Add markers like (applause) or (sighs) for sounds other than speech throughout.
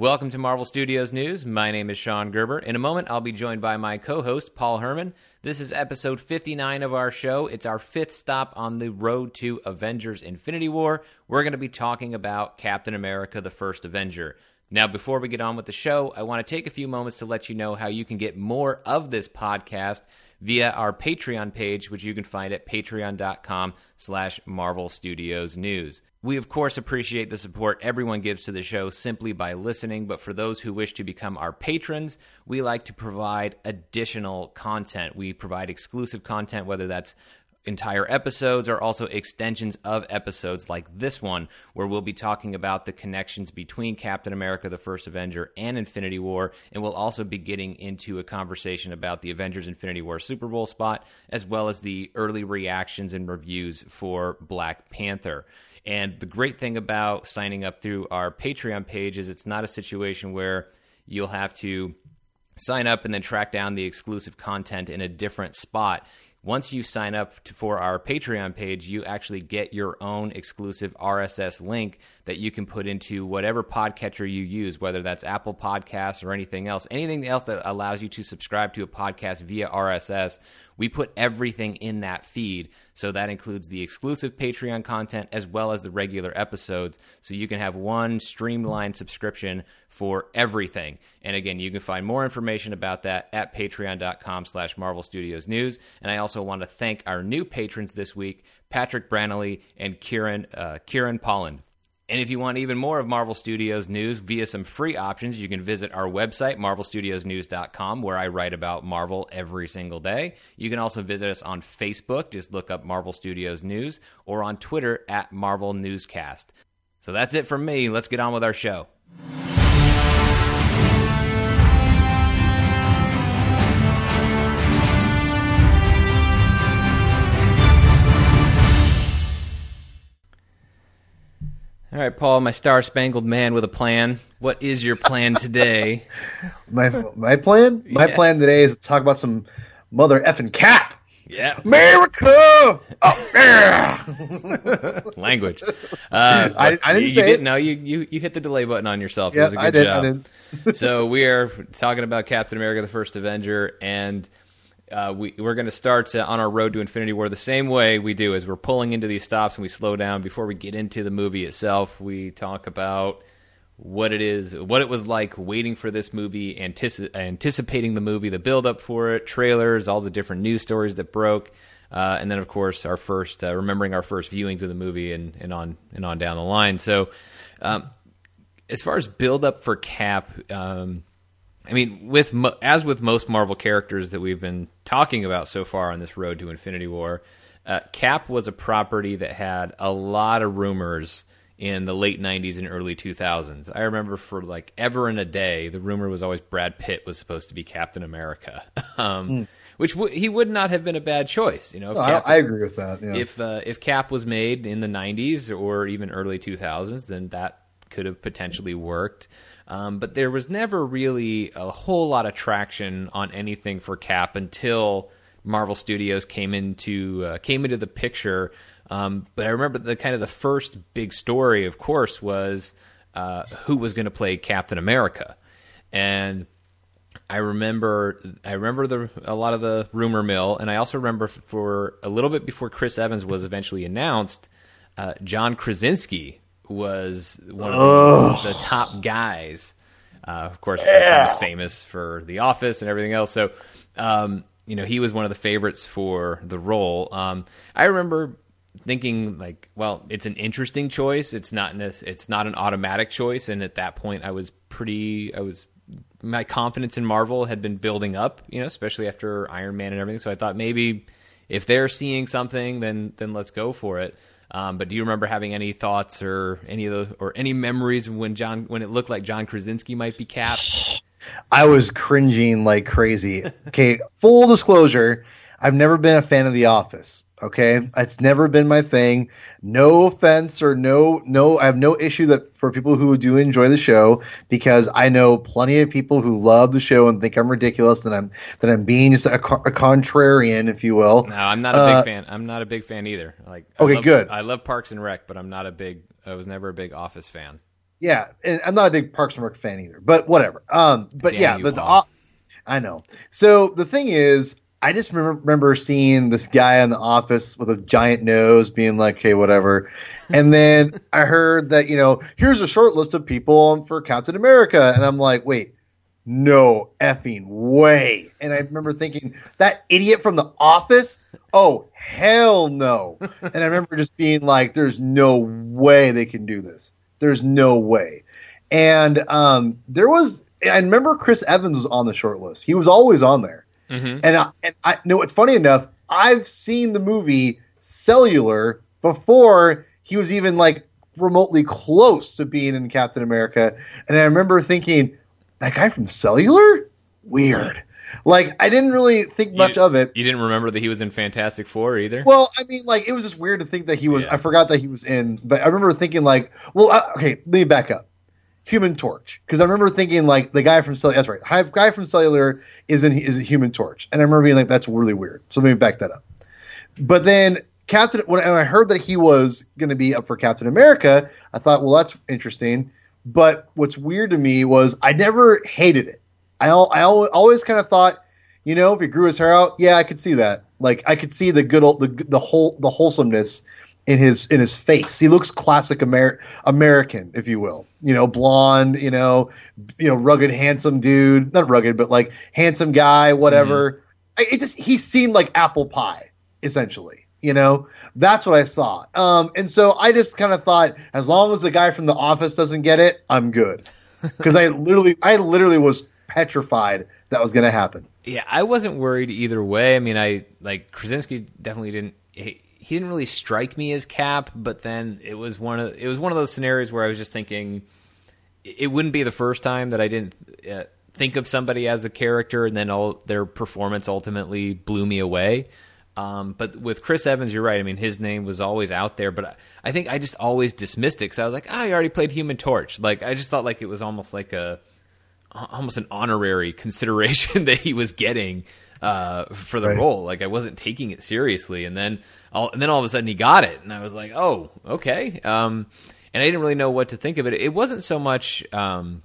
Welcome to Marvel Studios News. My name is Sean Gerber. In a moment, I'll be joined by my co host, Paul Herman. This is episode 59 of our show. It's our fifth stop on the road to Avengers Infinity War. We're going to be talking about Captain America, the first Avenger. Now, before we get on with the show, I want to take a few moments to let you know how you can get more of this podcast via our Patreon page, which you can find at patreon.com slash Marvel Studios News. We, of course, appreciate the support everyone gives to the show simply by listening, but for those who wish to become our patrons, we like to provide additional content. We provide exclusive content, whether that's entire episodes are also extensions of episodes like this one, where we'll be talking about the connections between Captain America, the First Avenger, and Infinity War. And we'll also be getting into a conversation about the Avengers Infinity War Super Bowl spot, as well as the early reactions and reviews for Black Panther. And the great thing about signing up through our Patreon page is it's not a situation where you'll have to sign up and then track down the exclusive content in a different spot once you sign up to, for our Patreon page, you actually get your own exclusive RSS link that you can put into whatever podcatcher you use, whether that's Apple Podcasts or anything else. Anything else that allows you to subscribe to a podcast via RSS we put everything in that feed. So that includes the exclusive Patreon content as well as the regular episodes. So you can have one streamlined subscription for everything. And again, you can find more information about that at patreon.com slash Marvel Studios News. And I also want to thank our new patrons this week, Patrick Branley and Kieran, uh, Kieran Polland. And if you want even more of Marvel Studios news via some free options, you can visit our website, marvelstudiosnews.com, where I write about Marvel every single day. You can also visit us on Facebook, just look up Marvel Studios News, or on Twitter at Marvel Newscast. So that's it from me. Let's get on with our show. All right, Paul, my star spangled man with a plan. What is your plan today? (laughs) my my plan? My yeah. plan today is to talk about some mother effing cap. Yeah. America! (laughs) Oh, yeah! (laughs) Language. Uh, I, I, didn't you, say you didn't know. You, you, you hit the delay button on yourself. Yeah, it was a good I did, job. I did. so we are talking about Captain America, the First Avenger, and uh, we, we're going to start on our road to Infinity War the same way we do as we're pulling into these stops and we slow down before we get into the movie itself. We talk about what it is, what it was like waiting for this movie, antici- anticipating the movie, the build up for it, trailers, all the different news stories that broke, uh, and then of course our first, uh, remembering our first viewings of the movie and, and on and on down the line. So, um, as far as build up for Cap. Um, I mean, with as with most Marvel characters that we've been talking about so far on this road to Infinity War, uh, Cap was a property that had a lot of rumors in the late 90s and early 2000s. I remember for like ever in a day, the rumor was always Brad Pitt was supposed to be Captain America. (laughs) um, mm. Which w- he would not have been a bad choice, you know. No, Cap, I, agree with that. Yeah. If uh, if Cap was made in the '90s or even early 2000s, then that could have potentially worked. Um, but there was never really a whole lot of traction on anything for Cap until Marvel Studios came into uh, came into the picture. Um, but I remember the kind of the first big story, of course, was uh, who was going to play Captain America, and I remember I remember the a lot of the rumor mill, and I also remember for a little bit before Chris Evans was eventually announced, uh, John Krasinski was one of the, the top guys. Uh, of course, yeah. was famous for The Office and everything else. So, um, you know, he was one of the favorites for the role. Um, I remember thinking like, well, it's an interesting choice. It's not this, it's not an automatic choice. And at that point, I was pretty, I was my confidence in Marvel had been building up. You know, especially after Iron Man and everything. So I thought maybe if they're seeing something, then then let's go for it. Um, but do you remember having any thoughts or any of the or any memories when John when it looked like John Krasinski might be capped? (sighs) I was cringing like crazy. Okay, full disclosure, I've never been a fan of The Office. Okay, it's never been my thing. No offense or no no, I have no issue that for people who do enjoy the show because I know plenty of people who love the show and think I'm ridiculous and I'm that I'm being just a, a contrarian, if you will. No, I'm not a big uh, fan. I'm not a big fan either. Like, okay, love, good. I love Parks and Rec, but I'm not a big. I was never a big Office fan. Yeah, and I'm not a big Parks and Rec fan either, but whatever. Um, but Damn yeah, you, but the, I know. So the thing is, I just remember, seeing this guy in the office with a giant nose, being like, "Okay, whatever." (laughs) And then I heard that you know, here's a short list of people for Captain America, and I'm like, wait. No effing way. And I remember thinking, that idiot from the office? Oh, hell no. (laughs) and I remember just being like, there's no way they can do this. There's no way. And um, there was, I remember Chris Evans was on the short list. He was always on there. Mhm. And I, and I know it's funny enough. I've seen the movie Cellular before he was even like remotely close to being in Captain America. And I remember thinking, that guy from Cellular, weird. Like I didn't really think much You- of it. You didn't remember that he was in Fantastic Four either. Well, I mean, like it was just weird to think that he was. Yeah. I forgot that he was in, but I remember thinking like, well, uh, okay, let me back up. Human Torch, because I remember thinking like the guy from Cellular. That's right, guy from Cellular is in is a Human Torch, and I remember being like, that's really weird. So let me back that up. But then Captain, when I heard that he was going to be up for Captain America, I thought, well, that's interesting. But what's weird to me was I never hated it. I I al- always kind of thought, you know, if he grew his hair out, yeah, I could see that. Like I could see the good old the the whole the wholesomeness in his in his face. He looks classic Amer- American, if you will. You know, blonde. You know, you know, rugged, handsome dude. Not rugged, but like handsome guy. Whatever. I It just he seemed like apple pie, essentially. You know, that's what I saw. Um, and so I just kind of thought, as long as the guy from the office doesn't get it, I'm good. (laughs) Because I literally, I literally was petrified that was going to happen. Yeah, I wasn't worried either way. I mean, I like Krasinski definitely didn't. He, he didn't really strike me as Cap, but then it was one of it was one of those scenarios where I was just thinking it wouldn't be the first time that I didn't uh, think of somebody as a character, and then all their performance ultimately blew me away. Um, but with Chris Evans, you're right. I mean, his name was always out there, but I, I think I just always dismissed it because I was like, oh, he already played Human Torch. Like, I just thought like it was almost like a almost an honorary (laughs) consideration (laughs) that he was getting uh, for the Right. role. Like I wasn't taking it seriously, and then all, and then all of a sudden he got it, and I was like, oh, okay. Um, and I didn't really know what to think of it. It wasn't so much. Um,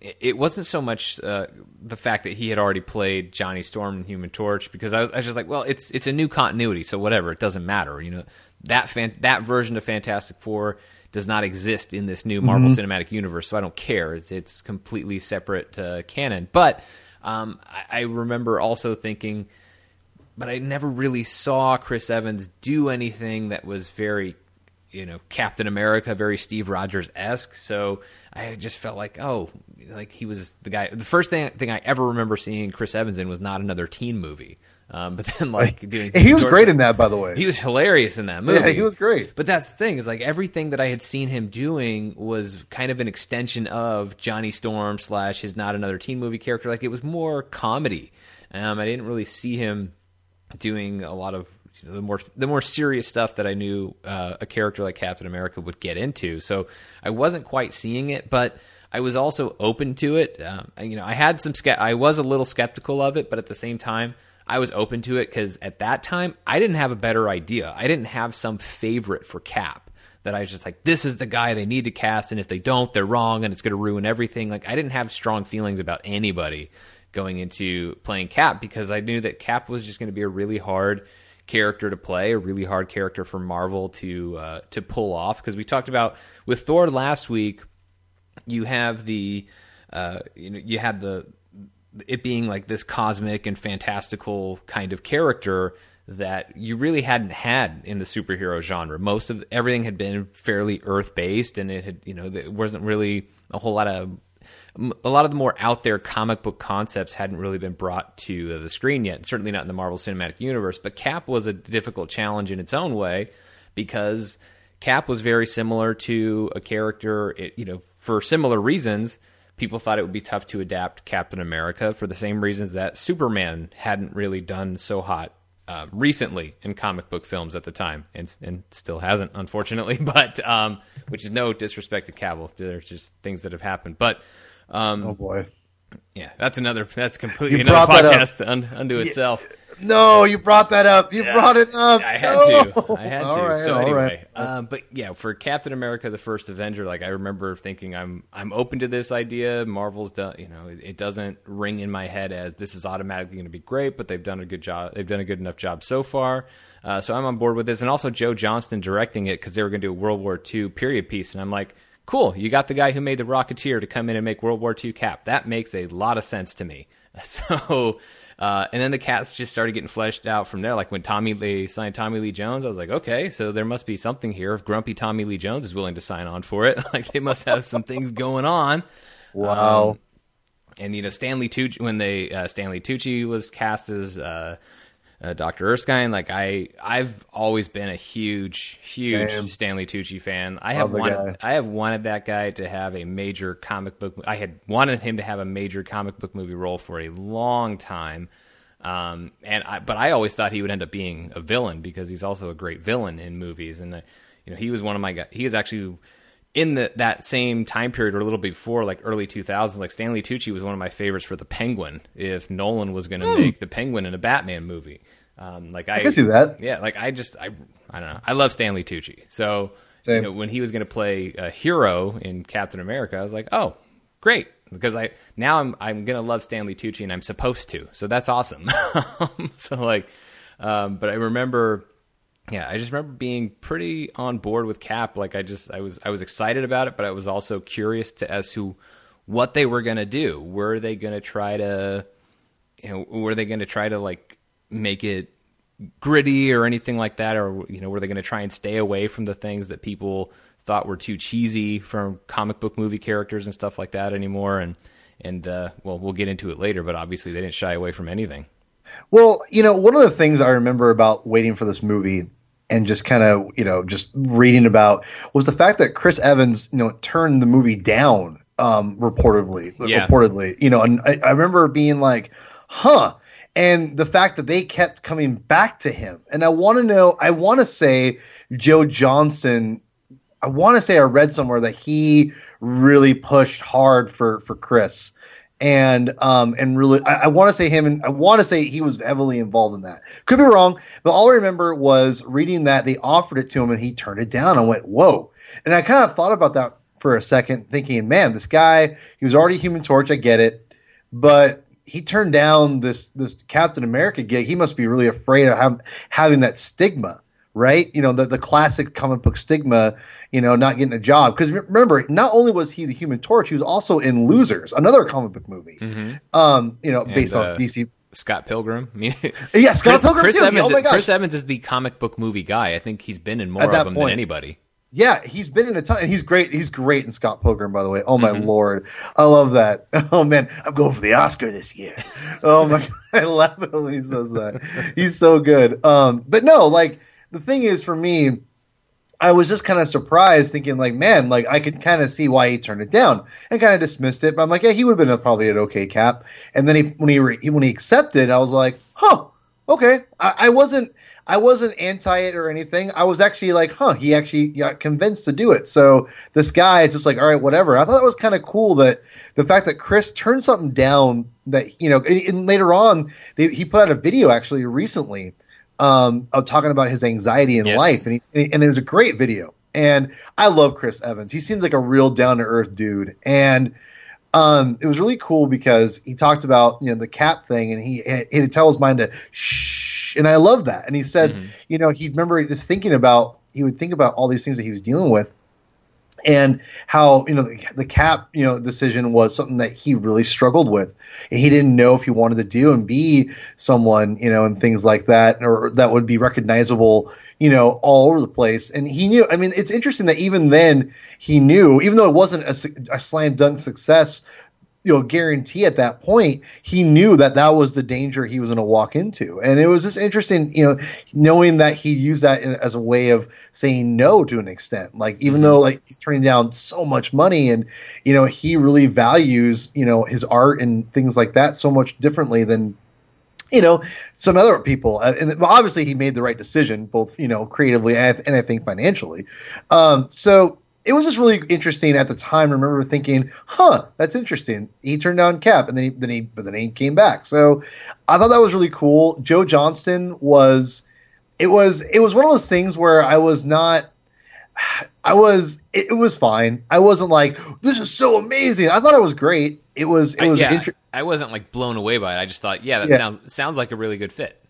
it- wasn't so much uh, the fact that he had already played Johnny Storm in Human Torch because I was, I was just like, well, it's it's a new continuity, so whatever, it doesn't matter. You know, that fan, that version of Fantastic Four does not exist in this new Marvel Cinematic Universe, so I don't care. It's it's completely separate uh, canon. But um, I, I remember also thinking, but I never really saw Chris Evans do anything that was very, you know, Captain America, very Steve Rogers esque. So I just felt like, oh, like he was the guy. The first thing thing I ever remember seeing Chris Evans in was not another teen movie. Um, but then like doing, He was great in that, by the way. He was hilarious in that movie. Yeah, he was great. But that's the thing is like everything that I had seen him doing was kind of an extension of Johnny Storm slash his not another teen movie character. Like it was more comedy. Um, I didn't really see him doing a lot of you know, the more the more serious stuff that I knew uh, a character like Captain America would get into. So I wasn't quite seeing it, but I was also open to it. Um, you know, I had some ske- I was a little skeptical of it, but at the same time, I was open to it because at that time I didn't have a better idea. I didn't have some favorite for Cap that I was just like, this is the guy they need to cast, and if they don't, they're wrong, and it's going to ruin everything. Like I didn't have strong feelings about anybody going into playing Cap because I knew that Cap was just going to be a really hard character to play, a really hard character for Marvel to uh, to pull off. Because we talked about with Thor last week, you have the uh, you know you had the it being like this cosmic and fantastical kind of character that you really hadn't had in the superhero genre. Most of everything had been fairly earth based, and it had you know there wasn't really a whole lot of a lot of the more out there comic book concepts hadn't really been brought to the screen yet. Certainly not in the Marvel Cinematic Universe. But Cap was a difficult challenge in its own way because Cap was very similar to a character. It, you know, for similar reasons, people thought it would be tough to adapt Captain America for the same reasons that Superman hadn't really done so hot um, recently in comic book films at the time, and, and still hasn't, unfortunately. (laughs) But um, which is no disrespect to Cavill. There's just things that have happened. But um, oh boy. yeah, that's another. That's completely You another brought that podcast un, unto itself. No, you brought that up. You yeah, brought it up. I had no. to. I had to. Right, so anyway, right. um, but yeah, for Captain America: The First Avenger, like I remember thinking, I'm I'm open to this idea. Marvel's done, you know, it, it doesn't ring in my head as this is automatically going to be great, but they've done a good job. They've done a good enough job so far. Uh, so I'm on board with this, and also Joe Johnston directing it because they were going to do a World War II period piece, and I'm like cool, you got the guy who made the Rocketeer to come in and make World War II Cap. That makes a lot of sense to me. (laughs) So, uh, and then the cats just started getting fleshed out from there. Like when Tommy Lee signed Tommy Lee Jones, I was like, okay, so there must be something here. If Grumpy Tommy Lee Jones is willing to sign on for it, (laughs) like they must have some things going on. Wow. Um, and you know, Stanley Tucci when they uh, Stanley Tucci was cast as uh, uh, Dr. Erskine. Like I, I've always been a huge, huge Same. Stanley Tucci fan. I have wanted, I have wanted that guy to have a major comic book. I had wanted him to have a major comic book movie role for a long time. Um, and I, but I always thought he would end up being a villain because he's also a great villain in movies. And uh, you know, he was one of my guys. He is actually in the, that same time period or a little before, like early 2000s, like Stanley Tucci was one of my favorites for the Penguin. If Nolan was going to hmm. make the Penguin in a Batman movie, um, like I, I can see that. Yeah, like I just I I don't know. I love Stanley Tucci. So you know, when he was going to play a hero in Captain America, I was like, oh, great, because I now I'm I'm going to love Stanley Tucci and I'm supposed to. So that's awesome. (laughs) so like, um, but I remember yeah, I just remember being pretty on board with Cap. Like I just I was I was excited about it, but I was also curious to as to what they were gonna do. Were they gonna try to you know were they gonna try to like make it gritty or anything like that, or you know were they gonna try and stay away from the things that people thought were too cheesy from comic book movie characters and stuff like that anymore? And and uh, well, we'll get into it later, but obviously they didn't shy away from anything. Well, you know, one of the things I remember about waiting for this movie and just kind of you know just reading about was the fact that Chris Evans you know turned the movie down um, reportedly yeah. reportedly you know and I, I remember being like huh. And the fact that they kept coming back to him. And I want to know I want to say Joe Johnston I want to say I read somewhere that he really pushed hard for for Chris and um and really I, I want to say him and I want to say he was heavily involved in that. Could be wrong, but all I remember was reading that they offered it to him and he turned it down. I went, whoa. And I kind of thought about that for a second, thinking, man, this guy, he was already Human Torch, I get it, but he turned down this this Captain America gig. He must be really afraid of have, having that stigma, right? You know, the the classic comic book stigma you know, not getting a job. Because remember, not only was he the Human Torch, he was also in Losers, another comic book movie. Mm-hmm. Um, you know, and, based uh, on DC. Scott Pilgrim. I (laughs) mean, yeah, Scott Chris, Pilgrim. Chris too. Evans. Oh Chris Evans is the comic book movie guy. I think he's been in more of them point. than anybody. Yeah, he's been in a ton, and he's great. He's great in Scott Pilgrim, by the way. Oh my mm-hmm. lord, I love that. (laughs) Oh man, I'm going for the Oscar this year. Oh my, (laughs) god. I laugh when he says that. He's so good. Um, but no, like the thing is for me, I was just kind of surprised, thinking like, man, like I could kind of see why he turned it down and kind of dismissed it. But I'm like, yeah, he would have been a, probably an okay cap. And then he when he re, when he accepted, I was like, huh, okay. I, I, wasn't I wasn't anti it or anything. I was actually like, huh, he actually got convinced to do it. So this guy is just like, all right, whatever. I thought that was kind of cool that the fact that Chris turned something down that you know, and, and later on they, he put out a video actually recently um, of talking about his anxiety in yes. life, and he, and it was a great video. And I love Chris Evans. He seems like a real down to earth dude, and um, it was really cool because he talked about you know the cap thing, and he he would tell his mind to shh, and I love that. And he said, mm-hmm. you know, he remember just thinking about he would think about all these things that he was dealing with, and how you know the, the, cap you know decision was something that he really struggled with. And he didn't know if he wanted to do and be someone you know and things like that or that would be recognizable you know all over the place. And he knew i mean it's interesting that even then he knew even though it wasn't a, a slam dunk success you know guarantee at that point he knew that that was the danger he was going to walk into. And it was just interesting you know knowing that he used that in, as a way of saying no to an extent. Like even mm-hmm. though like he's turning down so much money and you know he really values you know his art and things like that so much differently than you know some other people. Uh, and obviously he made the right decision both you know creatively and I, and I think financially. Um, so it was just really interesting at the time. I remember thinking, "Huh, that's interesting." He turned down Cap, and then he then he but then he came back. So I thought that was really cool. Joe Johnston was it was it was one of those things where I was not. I was it, it was fine. I wasn't like this is so amazing. I thought it was great. It was it I, was yeah, inter- I wasn't like blown away by it. I just thought, yeah, that Yeah. sounds sounds like a really good fit.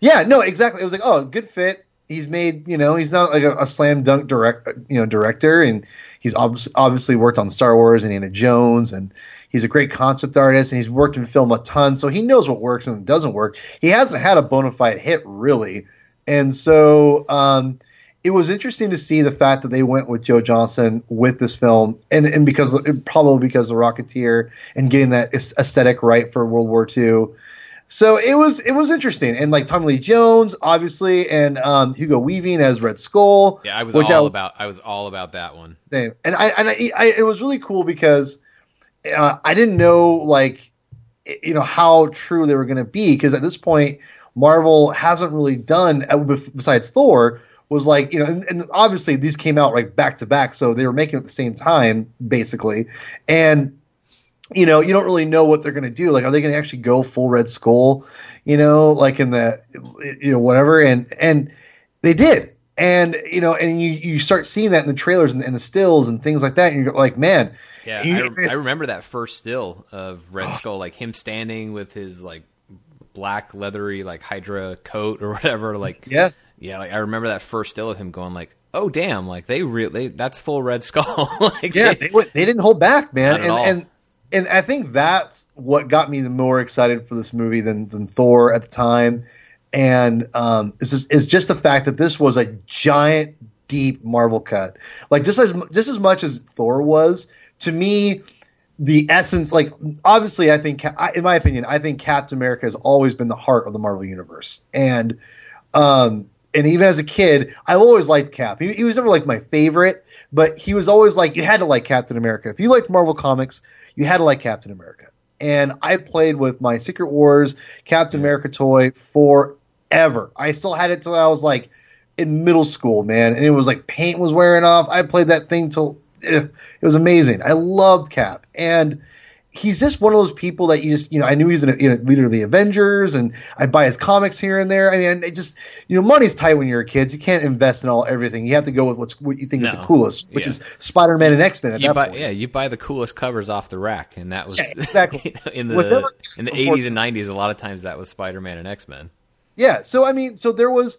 Yeah, no, exactly. It was like, oh, good fit. He's made, you know, he's not like a, a slam dunk direct, you know, director, and he's obviously obviously worked on Star Wars and Indiana Jones, and he's a great concept artist, and he's worked in film a ton, so he knows what works and doesn't work. He hasn't had a bona fide hit really, and so um, it was interesting to see the fact that they went with Joe Johnston with this film, and and because probably because of Rocketeer and getting that aesthetic right for World War II. So it was it was interesting, and like Tommy Lee Jones, obviously, and um, Hugo Weaving as Red Skull. Yeah, I was all I, about. I was all about that one. Same, and I and I, I it was really cool because uh, I didn't know like you know how true they were going to be because at this point Marvel hasn't really done uh, besides Thor was like you know and, and obviously these came out like back to back so they were making it at the same time basically and you know, you don't really know what they're going to do. Like, are they going to actually go full Red Skull? You know, like in the, you know, whatever. And and they did. And you know, and you you start seeing that in the trailers and, and the stills and things like that. And you're like, man, Yeah, you- I, rem- I remember that first still of Red Skull, like him standing with his like black leathery like Hydra coat or (laughs) whatever. Like, yeah, yeah, like I remember that first still of him going like, "Oh damn!" Like they really that's full Red Skull. (laughs) like, yeah, they- they, they didn't hold back, man. And and and I think that's what got me more excited for this movie than than Thor at the time. And um, it's just it's just the fact that this was a giant, deep Marvel cut. Like just as just as much as Thor was to me. The essence, like obviously, I think, in my opinion, I think Captain America has always been the heart of the Marvel universe, and um, and even as a kid, I've always liked Cap. He, he was never like my favorite, but he was always like you had to like Captain America. If you liked Marvel comics, you had to like Captain America. And I played with my Secret Wars Captain America toy forever. I still had it till I was like in middle school, man, and it was like paint was wearing off. I played that thing till eh, it was amazing. I loved Cap, and he's just one of those people that you just you know I knew he's a you know, leader of the Avengers, and I'd buy his comics here and there. I mean, it just you know money's tight when you're a kid. You can't invest in all everything. You have to go with what's what you think is the coolest, which Yeah. is Spider Man and X Men at you that buy, point. yeah, you buy the coolest covers off the rack, and that was Yeah, exactly. (laughs) you know, in Was the never- in the eighties and nineties. A lot of times that was Spider Man and X Men. Yeah, so I mean, so there was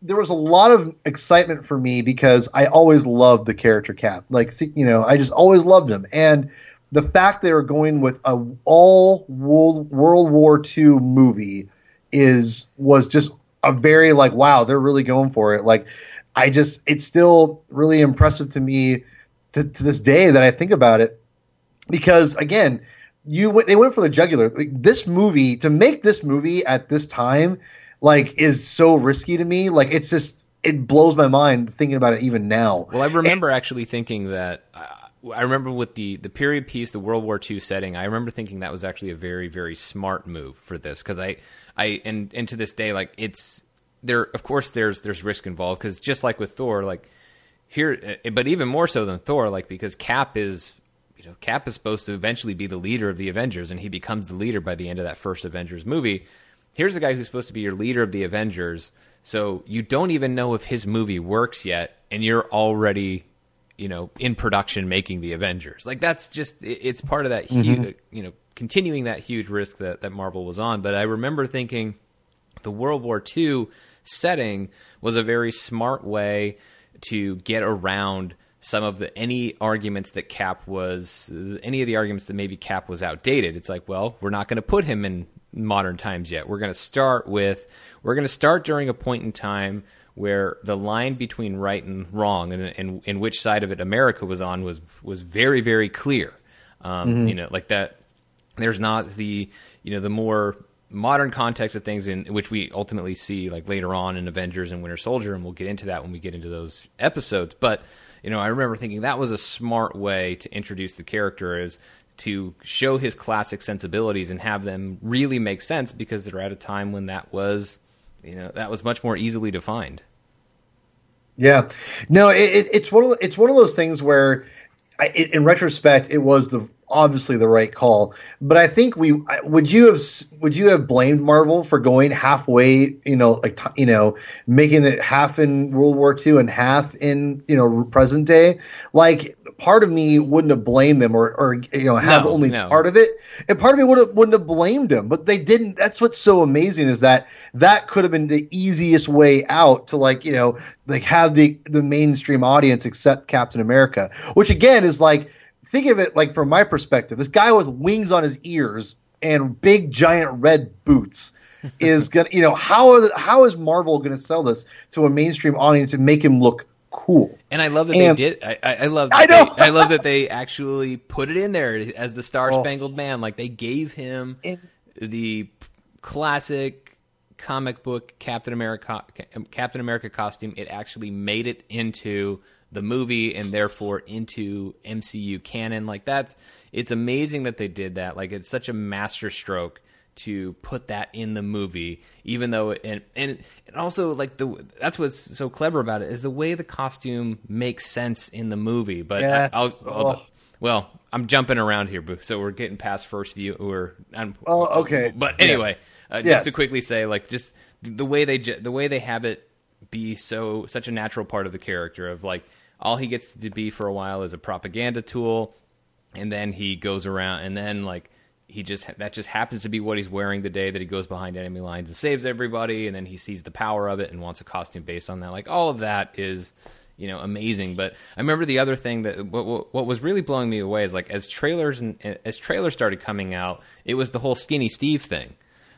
there was a lot of excitement for me because I always loved the character Cap. Like, see, you know, I just always loved him, and the fact they were going with a all World War II movie is was just a very like wow, they're really going for it. Like, I just it's still really impressive to me to, to this day that I think about it because again you they went for the jugular. Like, this movie to make this movie at this time, like, is so risky to me. Like, it's just it blows my mind thinking about it even now. Well, I remember actually thinking that. Uh, I remember with the the period piece, the World War II setting. I remember thinking that was actually a very very smart move for this because I I and and to this day like it's there. Of course, there's there's risk involved because just like with Thor, like here, uh, but even more so than Thor, like because Cap is. You know, Cap is supposed to eventually be the leader of the Avengers, and he becomes the leader by the end of that first Avengers movie. Here's the guy who's supposed to be your leader of the Avengers, so you don't even know if his movie works yet, and you're already you know in production making the avengers. Like that's just it, it's part of that mm-hmm. huge you know continuing that huge risk that, that marvel was on. But i remember thinking the world war ii setting was a very smart way to get around some of the any arguments that cap was any of the arguments that maybe cap was outdated. It's like well we're not going to put him in modern times yet. We're going to start with we're going to start during a point in time where the line between right and wrong and, and, and which side of it America was on was was very very clear. Um, You know, like that. There's not the you know the more modern context of things in which we ultimately see like later on in Avengers and Winter Soldier, and we'll get into that when we get into those episodes. But you know, I remember thinking that was a smart way to introduce the character is to show his classic sensibilities and have them really make sense because they're at a time when that was you know that was much more easily defined. Yeah, no, it, it, it's one of it's one of those things where, I, in retrospect, it was the obviously the right call. But I think we would you have would you have blamed Marvel for going halfway, you know, like you know, making it half in World War II and half in you know present day? Like part of me wouldn't have blamed them or or you know have no, only no. part of it, and part of me would have, wouldn't have blamed them. But they didn't. That's what's so amazing is that that could have been the easiest way out to like you know like have the the mainstream audience accept Captain America, which again is like think of it like from my perspective, this guy with wings on his ears and big giant red boots (laughs) is gonna, you know, how are the, how is Marvel going to sell this to a mainstream audience and make him look cool? And I love that and, they did. I, I love. I know. They, I love that (laughs) they actually put it in there as the Star Spangled oh. Man. Like they gave him the classic comic book Captain America um, Captain America costume. It actually made it into the movie and therefore into MCU canon. Like that's it's amazing that they did that. Like it's such a masterstroke to put that in the movie, even though it, and and and also like the that's what's so clever about it is the way the costume makes sense in the movie. But yes. I, will oh. well, I'm jumping around here, boo. so we're getting past first view. Or I'm, oh, okay. But anyway, yes. uh, just yes. to quickly say, like just the way they the way they have it be so such a natural part of the character of like all he gets to be for a while is a propaganda tool, and then he goes around, and then like he just that just happens to be what he's wearing the day that he goes behind enemy lines and saves everybody, and then he sees the power of it and wants a costume based on that. Like all of that is you know amazing. But i remember the other thing that what, what, was really blowing me away is like as trailers and as trailers started coming out it was the whole skinny steve thing.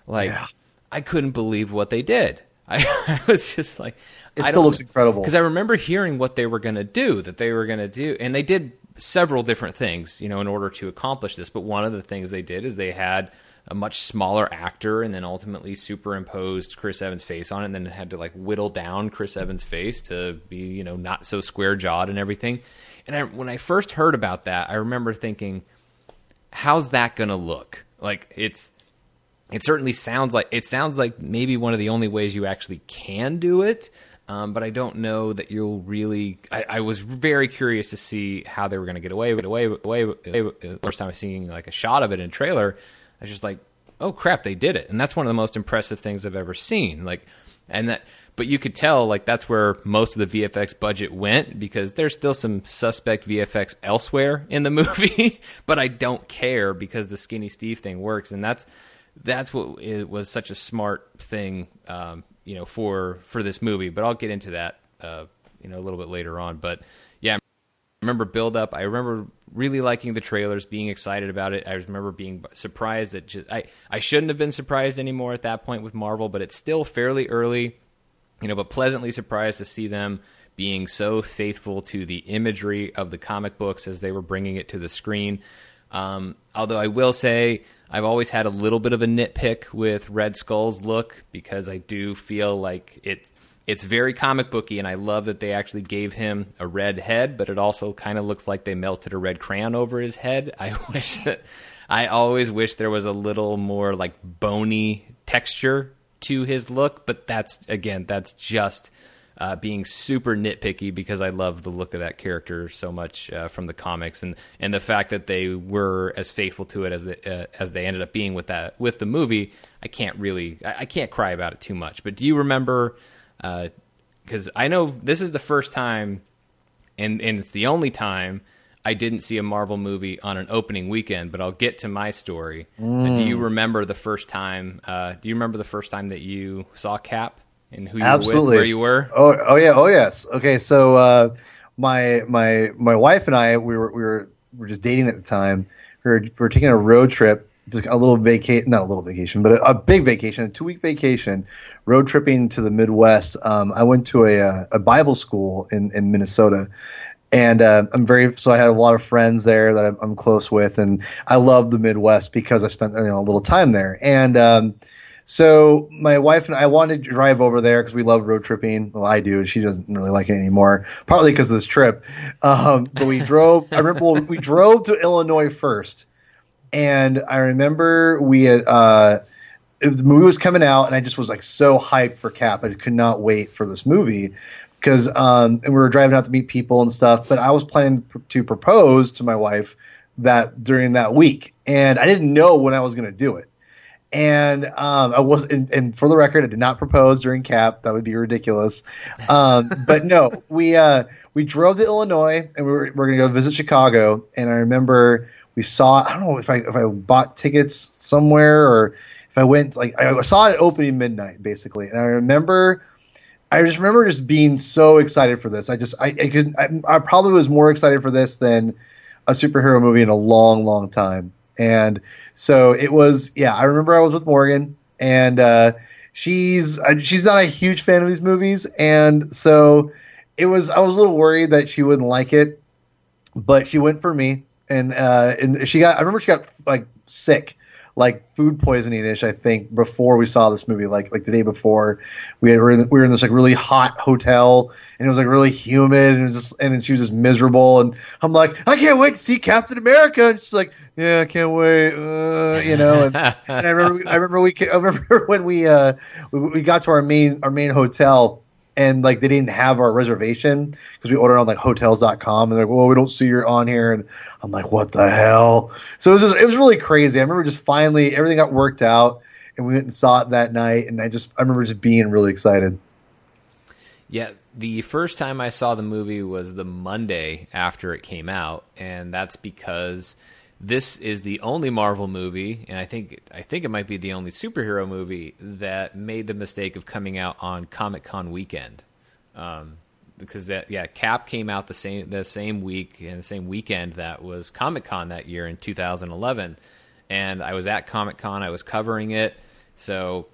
Like yeah. i couldn't believe what they did. (laughs) I, I was just like, it still looks incredible. because I remember hearing what they were going to do, that they were going to do, and they did several different things, you know, in order to accomplish this. But one of the things they did is they had a much smaller actor and then ultimately superimposed Chris Evans' face on it and then had to like whittle down Chris Evans' face to be, you know, not so square jawed and everything. And I, when I first heard about that, I remember thinking, how's that going to look? Like it's it certainly sounds like it sounds like maybe one of the only ways you actually can do it. Um, but I don't know that you'll really. I, I, was very curious to see how they were going to get away with away away. The first time I seen like a shot of it in a trailer, I was just like, "Oh crap, they did it!" And that's one of the most impressive things I've ever seen. Like, and that, but you could tell like that's where most of the VFX budget went because there's still some suspect VFX elsewhere in the (laughs) movie. but I don't care because the Skinny Steve thing works, and that's that's what it was such a smart thing, um, you know, for for this movie. But I'll get into that, uh, you know, a little bit later on. But yeah, I remember build up. I remember really liking the trailers, being excited about it. I remember being surprised that just, I I shouldn't have been surprised anymore at that point with Marvel, but it's still fairly early, you know. But pleasantly surprised to see them being so faithful to the imagery of the comic books as they were bringing it to the screen. Um, although I will say I've always had a little bit of a nitpick with Red Skull's look because I do feel like it's it's very comic booky, and I love that they actually gave him a red head, but it also kind of looks like they melted a red crayon over his head. (laughs) I wish that I always wish there was a little more like bony texture to his look, but that's again that's just uh, being super nitpicky because I love the look of that character so much uh, from the comics, and and the fact that they were as faithful to it as the, uh, as they ended up being with that with the movie. I can't really, I, I can't cry about it too much. But do you remember? Because uh, I know this is the first time, and and it's the only time. I didn't see a Marvel movie on an opening weekend, but I'll get to my story. Mm. do you mm. remember the first time? Uh, do you remember the first time that you saw Cap? And who you Absolutely. were with, where you were? Oh, oh yeah, oh yes. Okay, so uh, my my my wife and I we were we were we were just dating at the time. We were, we were taking a road trip, just a little vacation, not a little vacation, but a, a big vacation, a two week vacation, road tripping to the Midwest. Um, I went to a uh, a Bible school in in Minnesota. And uh, I'm very so I had a lot of friends there that I'm, I'm, close with, and I love the Midwest because I spent you know a little time there. And um, so my wife and I wanted to drive over there because we love road tripping. Well, I do. She doesn't really like it anymore, partly because of this trip. Um, but we drove. I remember well, we drove to Illinois first, and I remember we had. Uh, the movie was coming out, and I just was like so hyped for Cap. I could not wait for this movie. because um, and we were driving out to meet people and stuff. But I was planning to propose to my wife that during that week, and I didn't know when I was going to do it. And um, I was, and, and, for the record, I did not propose during CAP. That would be ridiculous. Um, (laughs) but no, we uh, we drove to Illinois, and we were, we are going to go visit Chicago. And I remember we saw. I don't know if I if I bought tickets somewhere or if I went like I saw it opening midnight basically, and I remember. I just remember just being so excited for this. I just I, I could I, I probably was more excited for this than a superhero movie in a long, long time. And so it was, yeah, I remember I was with Morgan and uh, she's she's not a huge fan of these movies, and so it was. I was a little worried that she wouldn't like it, but she went for me, and uh, and she got. I remember she got like sick, like food poisoning ish. I think before we saw this movie, like like the day before, we had, we were in, we were in this like really hot hotel, and it was like really humid, and just and she was just miserable, and I'm like, I can't wait to see Captain America, and she's like, yeah, I can't wait, uh, you know. And, and, I remember, I remember we, I remember (laughs) when we, uh, we, we got to our main, our main hotel, and like they didn't have our reservation because we ordered on like hotels.com, and they're like, well, we don't see you're on here, and I'm like, what the hell? So it was, just, it was really crazy. I remember just finally everything got worked out, and we went and saw it that night, and I just, I remember just being really excited. Yeah, the first time I saw the movie was the Monday after it came out, and that's because this is the only Marvel movie, and I think I think it might be the only superhero movie that made the mistake of coming out on Comic Con weekend. Um, because that yeah, Cap came out the same the same week and the same weekend that was Comic Con that year in 2011, and I was at Comic Con. I was covering it, so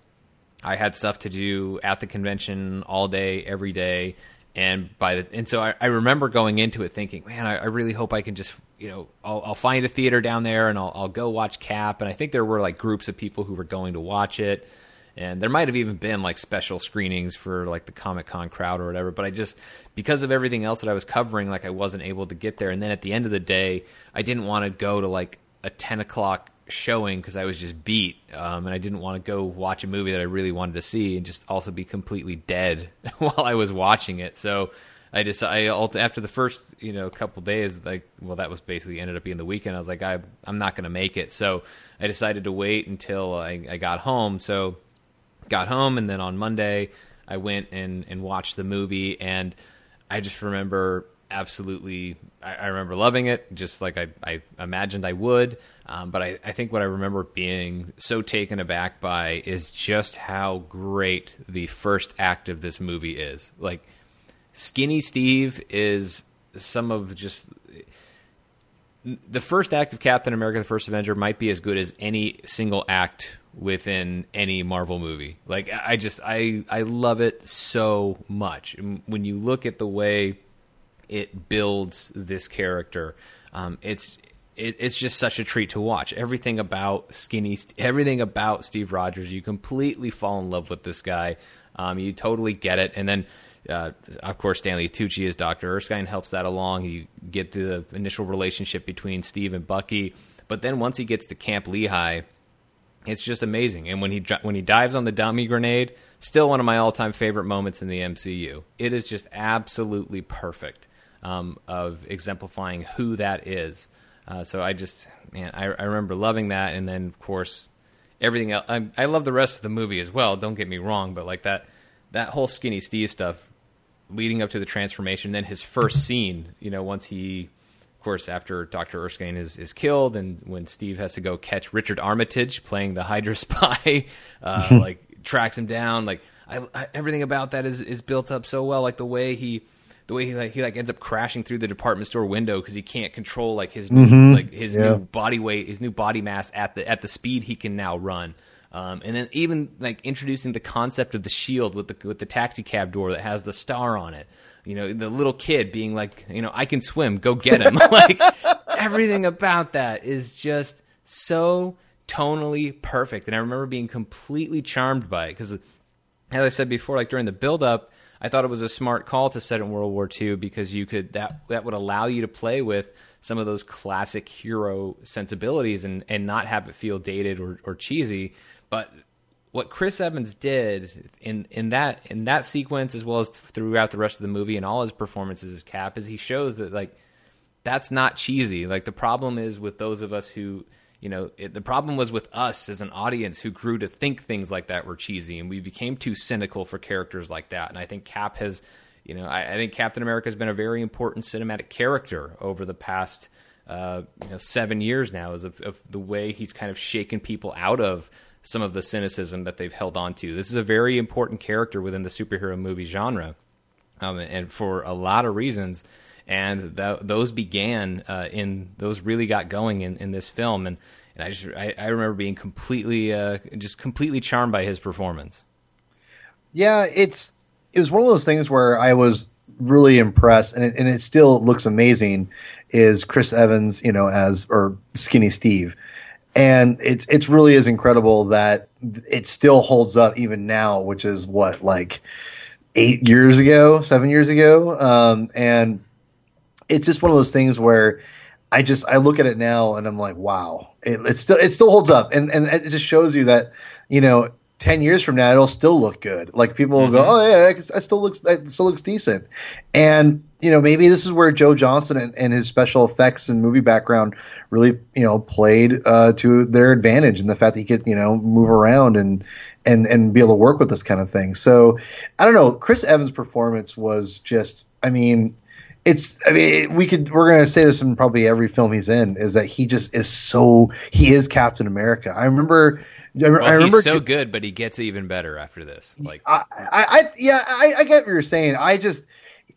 I had stuff to do at the convention all day, every day and by the and so I, I remember going into it thinking, man, I, I, really hope I can just you know I'll, I'll find a theater down there and I'll, I'll, go watch Cap. And I think there were like groups of people who were going to watch it, and there might have even been like special screenings for like the Comic Con crowd or whatever. But I just because of everything else that I was covering, like I wasn't able to get there. And then at the end of the day, I didn't want to go to like a ten o'clock showing because I was just beat, um, and I didn't want to go watch a movie that I really wanted to see and just also be completely dead (laughs) while I was watching it. So I just I after the first you know couple days, like well that was basically ended up being the weekend. I was like I I'm not going to make it, so I decided to wait until I, I got home. So got home, and then on Monday I went and and watched the movie, and I just remember absolutely I, I, remember loving it just like I, I imagined I would um, but I, I, think what I remember being so taken aback by is just how great the first act of this movie is like Skinny Steve is some of just the first act of Captain America: The First Avenger might be as good as any single act within any Marvel movie. Like I just I I love it so much. when you look at the way it builds this character. Um, it's it, it's just such a treat to watch. Everything about Skinny, everything about Steve Rogers, you completely fall in love with this guy. Um, you totally get it, and then. Uh, of course, Stanley Tucci as Dr. Erskine helps that along. You get the initial relationship between Steve and Bucky, but then once he gets to Camp Lehigh, it's just amazing. And when he when he dives on the dummy grenade, still one of my all time favorite moments in the MCU. It is just absolutely perfect um, of exemplifying who that is. Uh, so I just, man, I, I, remember loving that, and then of course everything else. I, I, love the rest of the movie as well. Don't get me wrong, but like that that whole skinny Steve stuff leading up to the transformation, then his first (laughs) scene, you know, once he, of course, after Doctor Erskine is is killed, and when Steve has to go catch Richard Armitage playing the Hydra (laughs) spy, uh, (laughs) like tracks him down, like I, everything about that is is built up so well, like the way he the way he like he like ends up crashing through the department store window because he can't control like his mm-hmm. like his yeah. new body weight, his new body mass at the at the speed he can now run. Um, and then even like introducing the concept of the shield with the with the taxi cab door that has the star on it. You know, the little kid being like, you know, I can swim, go get him. (laughs) like everything about that is just so tonally perfect. And I remember being completely charmed by it because, as I said before, like during the build up, I thought it was a smart call to set in World War II because you could that that would allow you to play with some of those classic hero sensibilities and and not have it feel dated or, or cheesy. But what Chris Evans did in in that in that sequence as well as throughout the rest of the movie and all his performances as Cap is he shows that like that's not cheesy. Like the problem is with those of us who you know it, the problem was with us as an audience who grew to think things like that were cheesy and we became too cynical for characters like that. And I think Cap has you know I, I think Captain America has been a very important cinematic character over the past uh, you know seven years now is of, of the way he's kind of shaken people out of some of the cynicism that they've held on to. This is a very important character within the superhero movie genre, um, and for a lot of reasons. And th- those began uh, in those really got going in, in this film, and, and I just I, I remember being completely uh, just completely charmed by his performance. Yeah, it's it was one of those things where I was really impressed, and it, and it still looks amazing. Is Chris Evans, you know, as or Skinny Steve, and it's it's really is incredible that it still holds up even now, which is what like eight years ago, seven years ago, um, and it's just one of those things where I just I look at it now and I'm like, wow, it, it still it still holds up, and and it just shows you that you know 10 years from now it'll still look good like people will mm-hmm. go oh yeah it still looks it still looks decent and you know maybe this is where joe johnston and, and his special effects and movie background really you know played uh, to their advantage and the fact that he could you know move around and and and be able to work with this kind of thing so i don't know chris evans performance was just i mean it's I mean we could we're gonna say this in probably every film he's in is that he just is so he is Captain America. I remember I, well, I remember he's so good, but he gets even better after this. Like, I, I, I yeah, I, I, get what you're saying. I just,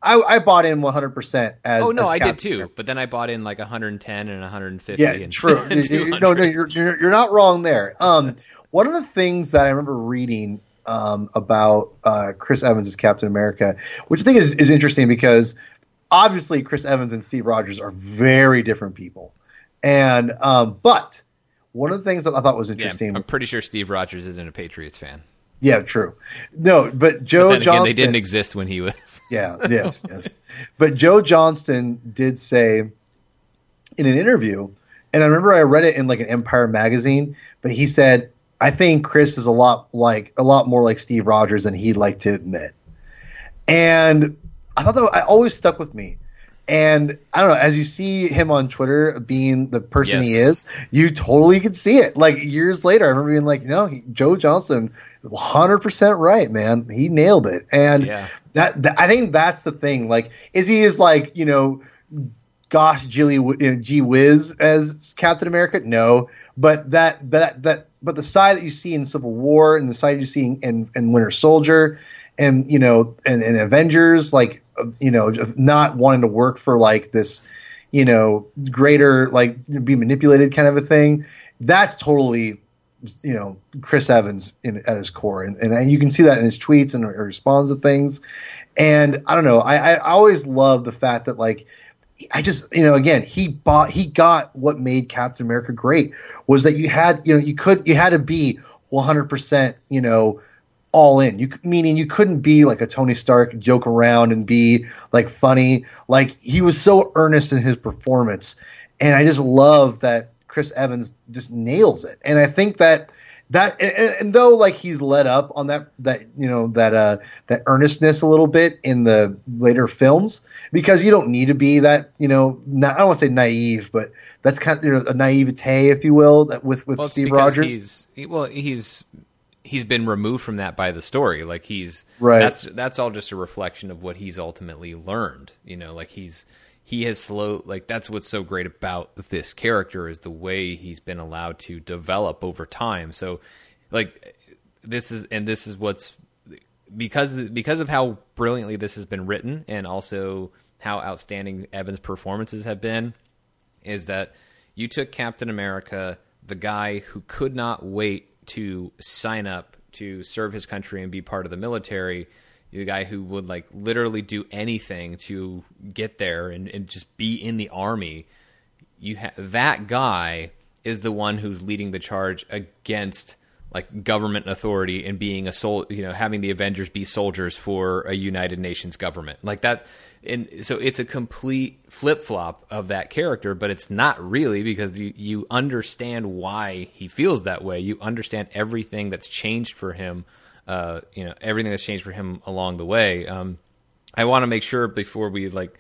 I, I bought in 100 percent as. Oh no, as I did too. But then I bought in like 110 and 150. Yeah, and, true. (laughs) no, no, you're, you're you're not wrong there. Um, (laughs) one of the things that I remember reading um, about uh, Chris Evans as Captain America, which I think is, is interesting because obviously Chris Evans and Steve Rogers are very different people, and um, but one of the things that I thought was interesting. Yeah, I'm pretty sure Steve Rogers isn't a Patriots fan. Yeah, true. No, but Joe but Johnston. Again, they didn't exist when he was. (laughs) yeah. Yes. Yes. But Joe Johnston did say in an interview, and I remember I read it in like an Empire magazine, but he said, "I think Chris is a lot like a lot more like Steve Rogers than he'd like to admit," and I thought that I always stuck with me and I don't know, as you see him on Twitter being the person yes. he is, you totally could see it. Like years later, I remember being like, no, he, Joe Johnston, 100% right, man. He nailed it. And yeah. that, that, I think that's the thing. Like, is he is like, you know, gosh, Gilly, gee whiz as Captain America? No. But that, that, that, but the side that you see in Civil War and the side you see in, in Winter Soldier and, you know, and, and Avengers, like, you know, not wanting to work for like this, you know, greater like be manipulated kind of a thing. That's totally, you know, Chris Evans in, at his core, and, and you can see that in his tweets and responds to things. And I don't know, I, I always love the fact that like. I just, you know, again, he bought, he got what made Captain America great was that you had, you know, you could, you had to be 100%, you know, all in. You meaning you couldn't be like a Tony Stark, joke around and be like funny. Like he was so earnest in his performance, and I just love that Chris Evans just nails it. And I think that that and, and, though like he's let up on that that you know that uh that earnestness a little bit in the later films because you don't need to be that you know not, I don't want to say naive but that's kind of you know, a naivete if you will that with with well, Steve Rogers. He's, he, well, he's he's been removed from that by the story. Like he's right. That's that's all just a reflection of what he's ultimately learned. You know, like he's he has slow. Like that's what's so great about this character is the way he's been allowed to develop over time. So, like this is and this is what's because because of how brilliantly this has been written and also how outstanding Evan's performances have been is that you took Captain America, the guy who could not wait to sign up to serve his country and be part of the military, the guy who would like literally do anything to get there and, and just be in the army, you ha- that guy is the one who's leading the charge against like government authority and being a sol you know having the Avengers be soldiers for a United Nations government. Like that and so it's a complete flip flop of that character but it's not really because you, you understand why he feels that way. You understand everything that's changed for him uh, you know everything that's changed for him along the way. Um, I want to make sure before we like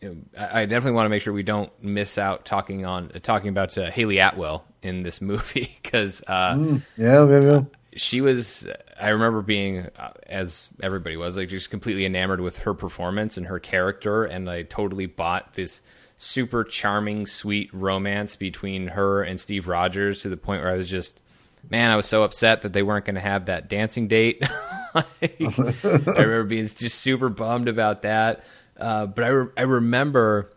you know, I definitely want to make sure we don't miss out talking on talking about uh, Hayley Atwell in this (laughs) movie because uh, mm, yeah, yeah, yeah, she was. I remember being uh, as everybody was like just completely enamored with her performance and her character, and I totally bought this super charming, sweet romance between her and Steve Rogers to the point where I was just. Man, I was so upset that they weren't going to have that dancing date. (laughs) like, I (laughs) remember being just super bummed about that. Uh, but I, re- I remember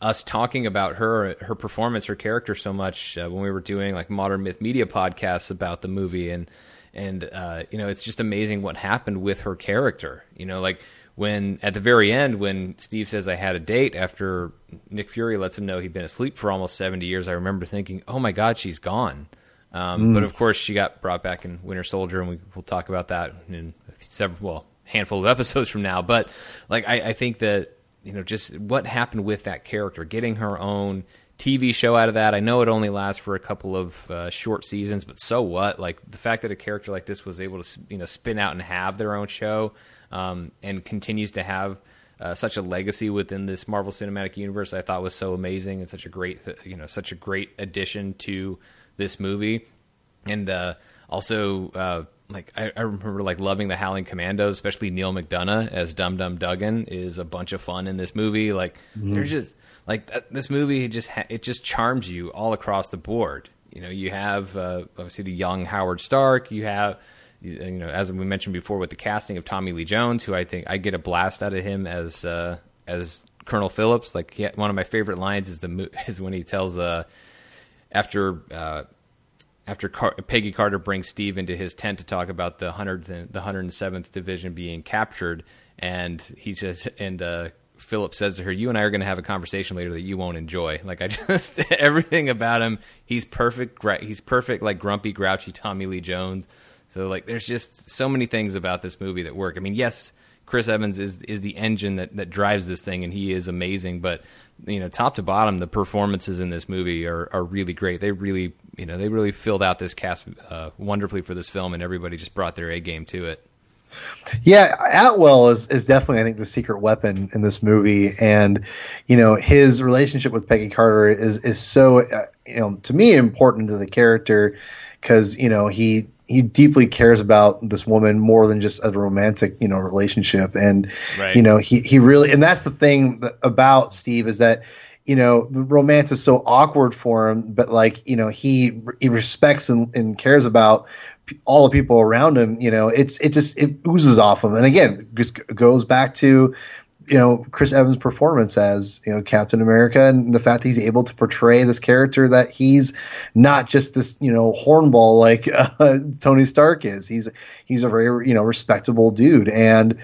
us talking about her her performance, her character so much uh, when we were doing like modern myth media podcasts about the movie, and and uh, you know it's just amazing what happened with her character. You know, like when at the very end when Steve says I had a date after Nick Fury lets him know he'd been asleep for almost seventy years, I remember thinking, oh my god, she's gone. Um, mm. But of course, she got brought back in Winter Soldier, and we, will talk about that in several well handful of (laughs) episodes from now. But like I, I think that you know just what happened with that character, getting her own TV show out of that. I know it only lasts for a couple of uh, short seasons, but so what? Like the fact that a character like this was able to you know spin out and have their own show um, and continues to have uh, such a legacy within this Marvel Cinematic Universe, I thought was so amazing and such a great you know such a great addition to this movie. And uh, also, uh, like I, I, remember like loving the Howling Commandos, especially Neal McDonough as Dum Dum Dugan is a bunch of fun in this movie. Like mm-hmm. there's just like th- this movie just ha- it just charms you all across the board. You know, you have uh, obviously the young Howard Stark. You have you know as we mentioned before with the casting of Tommy Lee Jones, who I think I get a blast out of him as uh, as Colonel Phillips. Like he, one of my favorite lines is the (laughs) is when he tells uh after uh, after Car- Peggy Carter brings Steve into his tent to talk about the hundred the hundred and seventh division being captured, and he just and uh, Philip says to her, "You and I are going to have a conversation later that you won't enjoy." (laughs) Like I just (laughs) everything about him, he's perfect. He's perfect, like grumpy, grouchy Tommy Lee Jones. So like, there's just so many things about this movie that work. I mean, yes, Chris Evans is is the engine that that drives this thing, and he is amazing. But you know, top to bottom, the performances in this movie are are really great. They really you know they really filled out this cast uh, wonderfully for this film, and everybody just brought their A game to it. Yeah, Atwell is is definitely I think the secret weapon in this movie, and you know his relationship with Peggy Carter is is so uh, you know to me important to the character because you know he he deeply cares about this woman more than just a romantic you know relationship. And right. you know he he really and that's the thing about Steve is that you know the romance is so awkward for him but like you know he he respects and, and cares about all the people around him you know. It's it just it oozes off of him. And again just goes back to you know Chris Evans' performance as you know Captain America and the fact that he's able to portray this character that he's not just this you know hornball like (laughs) uh, Tony Stark is. He's he's a very you know respectable dude, and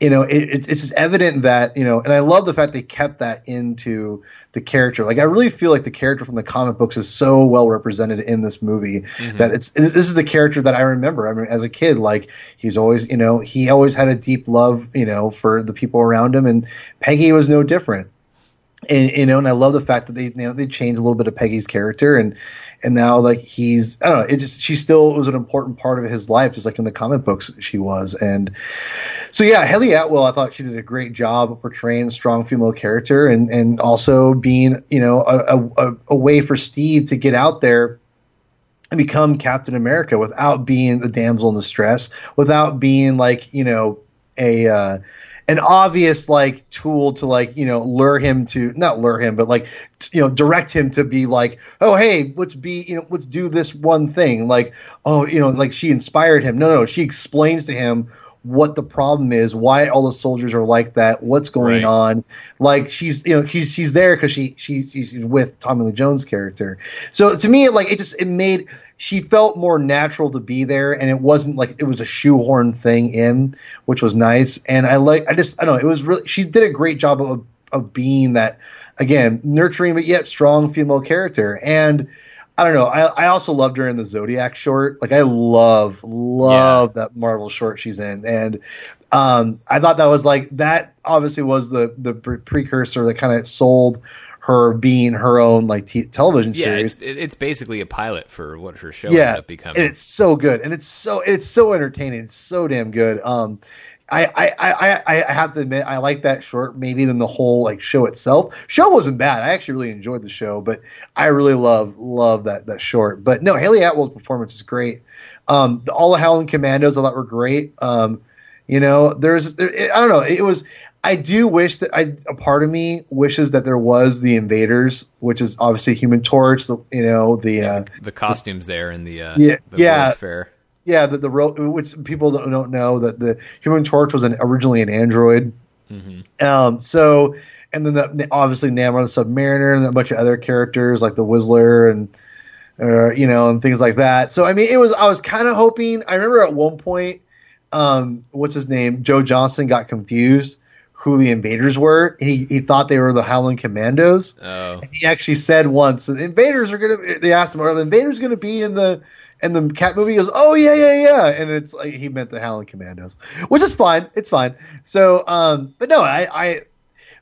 you know it, it's it's evident that you know, and I love the fact they kept that into the character. Like I really feel like the character from the comic books is so well represented in this movie mm-hmm. that it's this is the character that I remember. I mean, as a kid, like he's always, you know, he always had a deep love, you know, for the people around him, and Peggy was no different. And you know, and I love the fact that they you know they changed a little bit of Peggy's character and and now like he's I don't know it just she still was an important part of his life just like in the comic books she was. And so yeah Hayley Atwell I thought she did a great job of portraying a strong female character and and also being you know a, a, a way for Steve to get out there and become Captain America without being the damsel in distress without being like you know a uh, an obvious like tool to like you know lure him to not lure him but like you know direct him to be like oh hey let's be you know let's do this one thing. Like oh you know like she inspired him. No no she explains to him what the problem is, why all the soldiers are like that, what's going right. on. Like she's, you know, she's she's there because she, she she's with Tommy Lee Jones' character. So to me, like it just it made she felt more natural to be there, and it wasn't like it was a shoehorn thing in, which was nice. And I like, I just, I don't know, it was really she did a great job of of being that again nurturing but yet strong female character and I don't know. I, I also loved her in the Zodiac short. Like I love love yeah. that Marvel short she's in, and um, I thought that was like that. Obviously, was the the precursor that kind of sold her being her own like t- television yeah, series. It's, it's basically a pilot for what her show yeah, ended up becoming. And it's so good, and it's so it's so entertaining. It's so damn good. Um, I, I, I, I have to admit I like that short maybe than the whole like show itself. Show wasn't bad. I actually really enjoyed the show, but I really love love that that short. But no, Hayley Atwell's performance is great. Um, the, all the Howling Commandos I thought were great. Um, you know, there's there, I don't know. It was I do wish that I a part of me wishes that there was the invaders, which is obviously Human Torch. The you know the yeah, uh, the costumes the, there in the uh, yeah the yeah fair. Yeah, the the which people don't know that the Human Torch was an, originally an android. Mm-hmm. Um, so and then the, obviously Namor the Submariner and a bunch of other characters like the Whizzer and uh, you know and things like that. So I mean, it was I was kind of hoping. I remember at one point, um, what's his name, Joe Johnston got confused who the invaders were, and he, he thought they were the Howling Commandos. Oh. And he actually said once, the invaders are gonna. They asked him, "Are the invaders gonna be in the in the Cap movie?" Goes, "Oh yeah, yeah, yeah," and it's like he meant the Howling Commandos, which is fine. It's fine. So, um, but no, I, I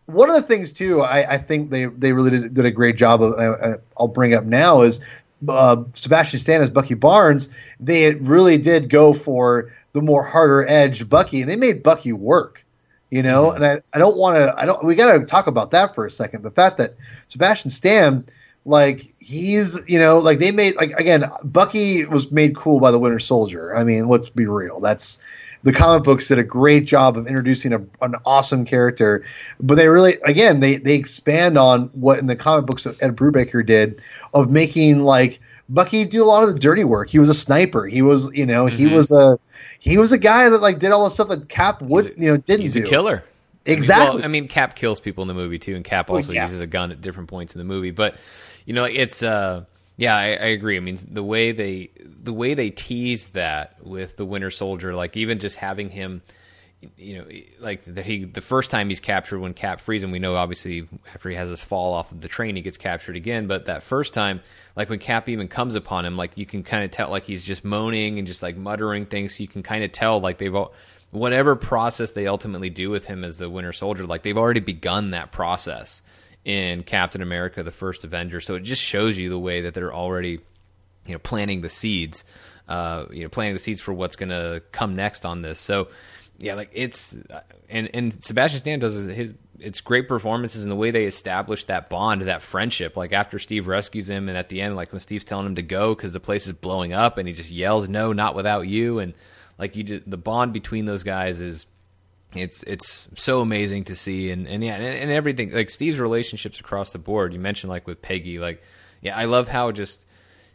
one of the things too, I, I think they they really did, did a great job of. I, will bring up now is uh, Sebastian Stan as Bucky Barnes. They really did go for the more harder edge Bucky, and they made Bucky work you know. Mm-hmm. And I, I don't want to. I don't. We got to talk about that for a second. The fact that Sebastian Stan, like he's, you know, like they made like again, Bucky was made cool by the Winter Soldier. I mean, let's be real. That's the comic books did a great job of introducing a, an awesome character, but they really, again, they they expand on what in the comic books that Ed Brubaker did of making like Bucky do a lot of the dirty work. He was a sniper. He was, you know, mm-hmm. he was a he was a guy that like did all the stuff that Cap would, you know, didn't he's do. a killer. Exactly. I mean, well, I mean, Cap kills people in the movie too, and Cap also well, yeah. uses a gun at different points in the movie. But you know, it's uh, yeah, I, I, agree. I mean, the way they the way they tease that with the Winter Soldier, like even just having him you know, like that he the first time he's captured when Cap frees him, we know obviously after he has this fall off of the train, he gets captured again. But that first time, like when Cap even comes upon him, like you can kind of tell, like he's just moaning and just like muttering things. So you can kind of tell, like they've all, whatever process they ultimately do with him as the Winter Soldier, like they've already begun that process in Captain America: The First Avenger. So it just shows you the way that they're already, you know, planting the seeds. Uh, you know, planting the seeds for what's going to come next on this. So, yeah, like it's and and Sebastian Stan does his it's great performances and the way they establish that bond, that friendship. Like after Steve rescues him, and at the end, like when Steve's telling him to go because the place is blowing up, and he just yells, "No, not without you!" And like you, the bond between those guys is it's it's so amazing to see, and and yeah, and, and everything like Steve's relationships across the board. You mentioned like with Peggy, like yeah, I love how just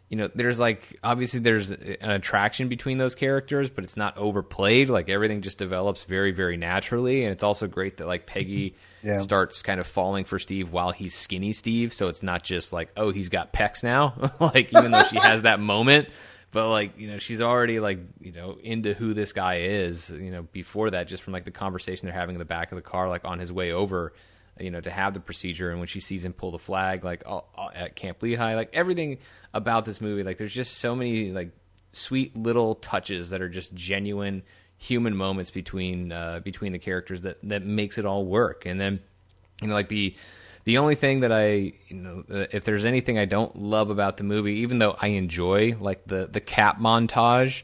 you know, there's like obviously there's an attraction between those characters, but it's not overplayed. Like everything just develops very, very naturally, and it's also great that like Peggy mm-hmm. yeah. starts kind of falling for Steve while he's skinny Steve, so it's not just like oh he's got pecs now, (laughs) like even though she has that moment, but like you know she's already like you know into who this guy is, you know before that just from like the conversation they're having in the back of the car, like on his way over you know, to have the procedure. And when she sees him pull the flag, like all, all, at Camp Lehigh, like everything about this movie, like there's just so many like sweet little touches that are just genuine human moments between uh, between the characters that that makes it all work. And then you know, like the the only thing that I, you know, uh, if there's anything I don't love about the movie, even though I enjoy like the the cap montage,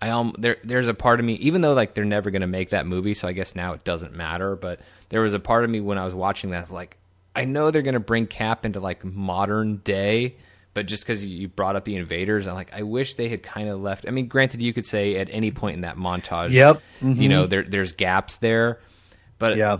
I um there there's a part of me, even though like they're never gonna make that movie, so I guess now it doesn't matter. But there was a part of me when I was watching that, like I know they're gonna bring Cap into like modern day, but just because you brought up the invaders, I'm like, I wish they had kind of left. I mean, granted, you could say at any point in that montage, yep, mm-hmm. you know, there there's gaps there, but yeah.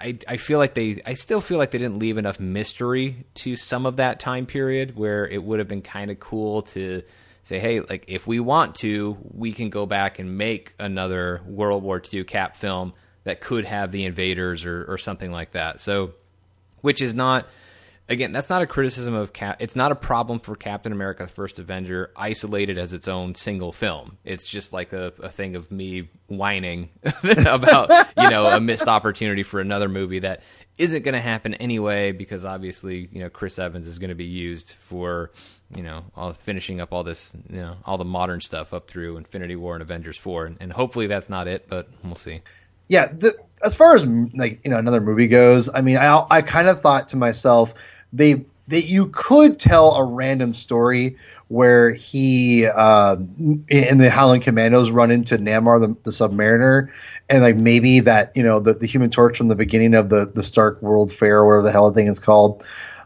I, I feel like they I still feel like they didn't leave enough mystery to some of that time period where it would have been kind of cool to say, hey, like if we want to, we can go back and make another World War II Cap film that could have the invaders or, or something like that. So, which is not again, that's not a criticism of Cap. It's not a problem for Captain America: First Avenger isolated as its own single film. It's just like a, a thing of me whining (laughs) about you know a missed opportunity for another movie that isn't going to happen anyway because obviously you know Chris Evans is going to be used for you know all finishing up all this you know all the modern stuff up through Infinity War and Avengers four, and, and hopefully that's not it, but we'll see. Yeah, the, as far as like you know another movie goes, I mean, I I kind of thought to myself they that you could tell a random story where he uh, in the Howling Commandos run into Namor the, the Submariner, and like maybe that you know the, the Human Torch from the beginning of the the Stark World Fair or whatever the hell the thing is called.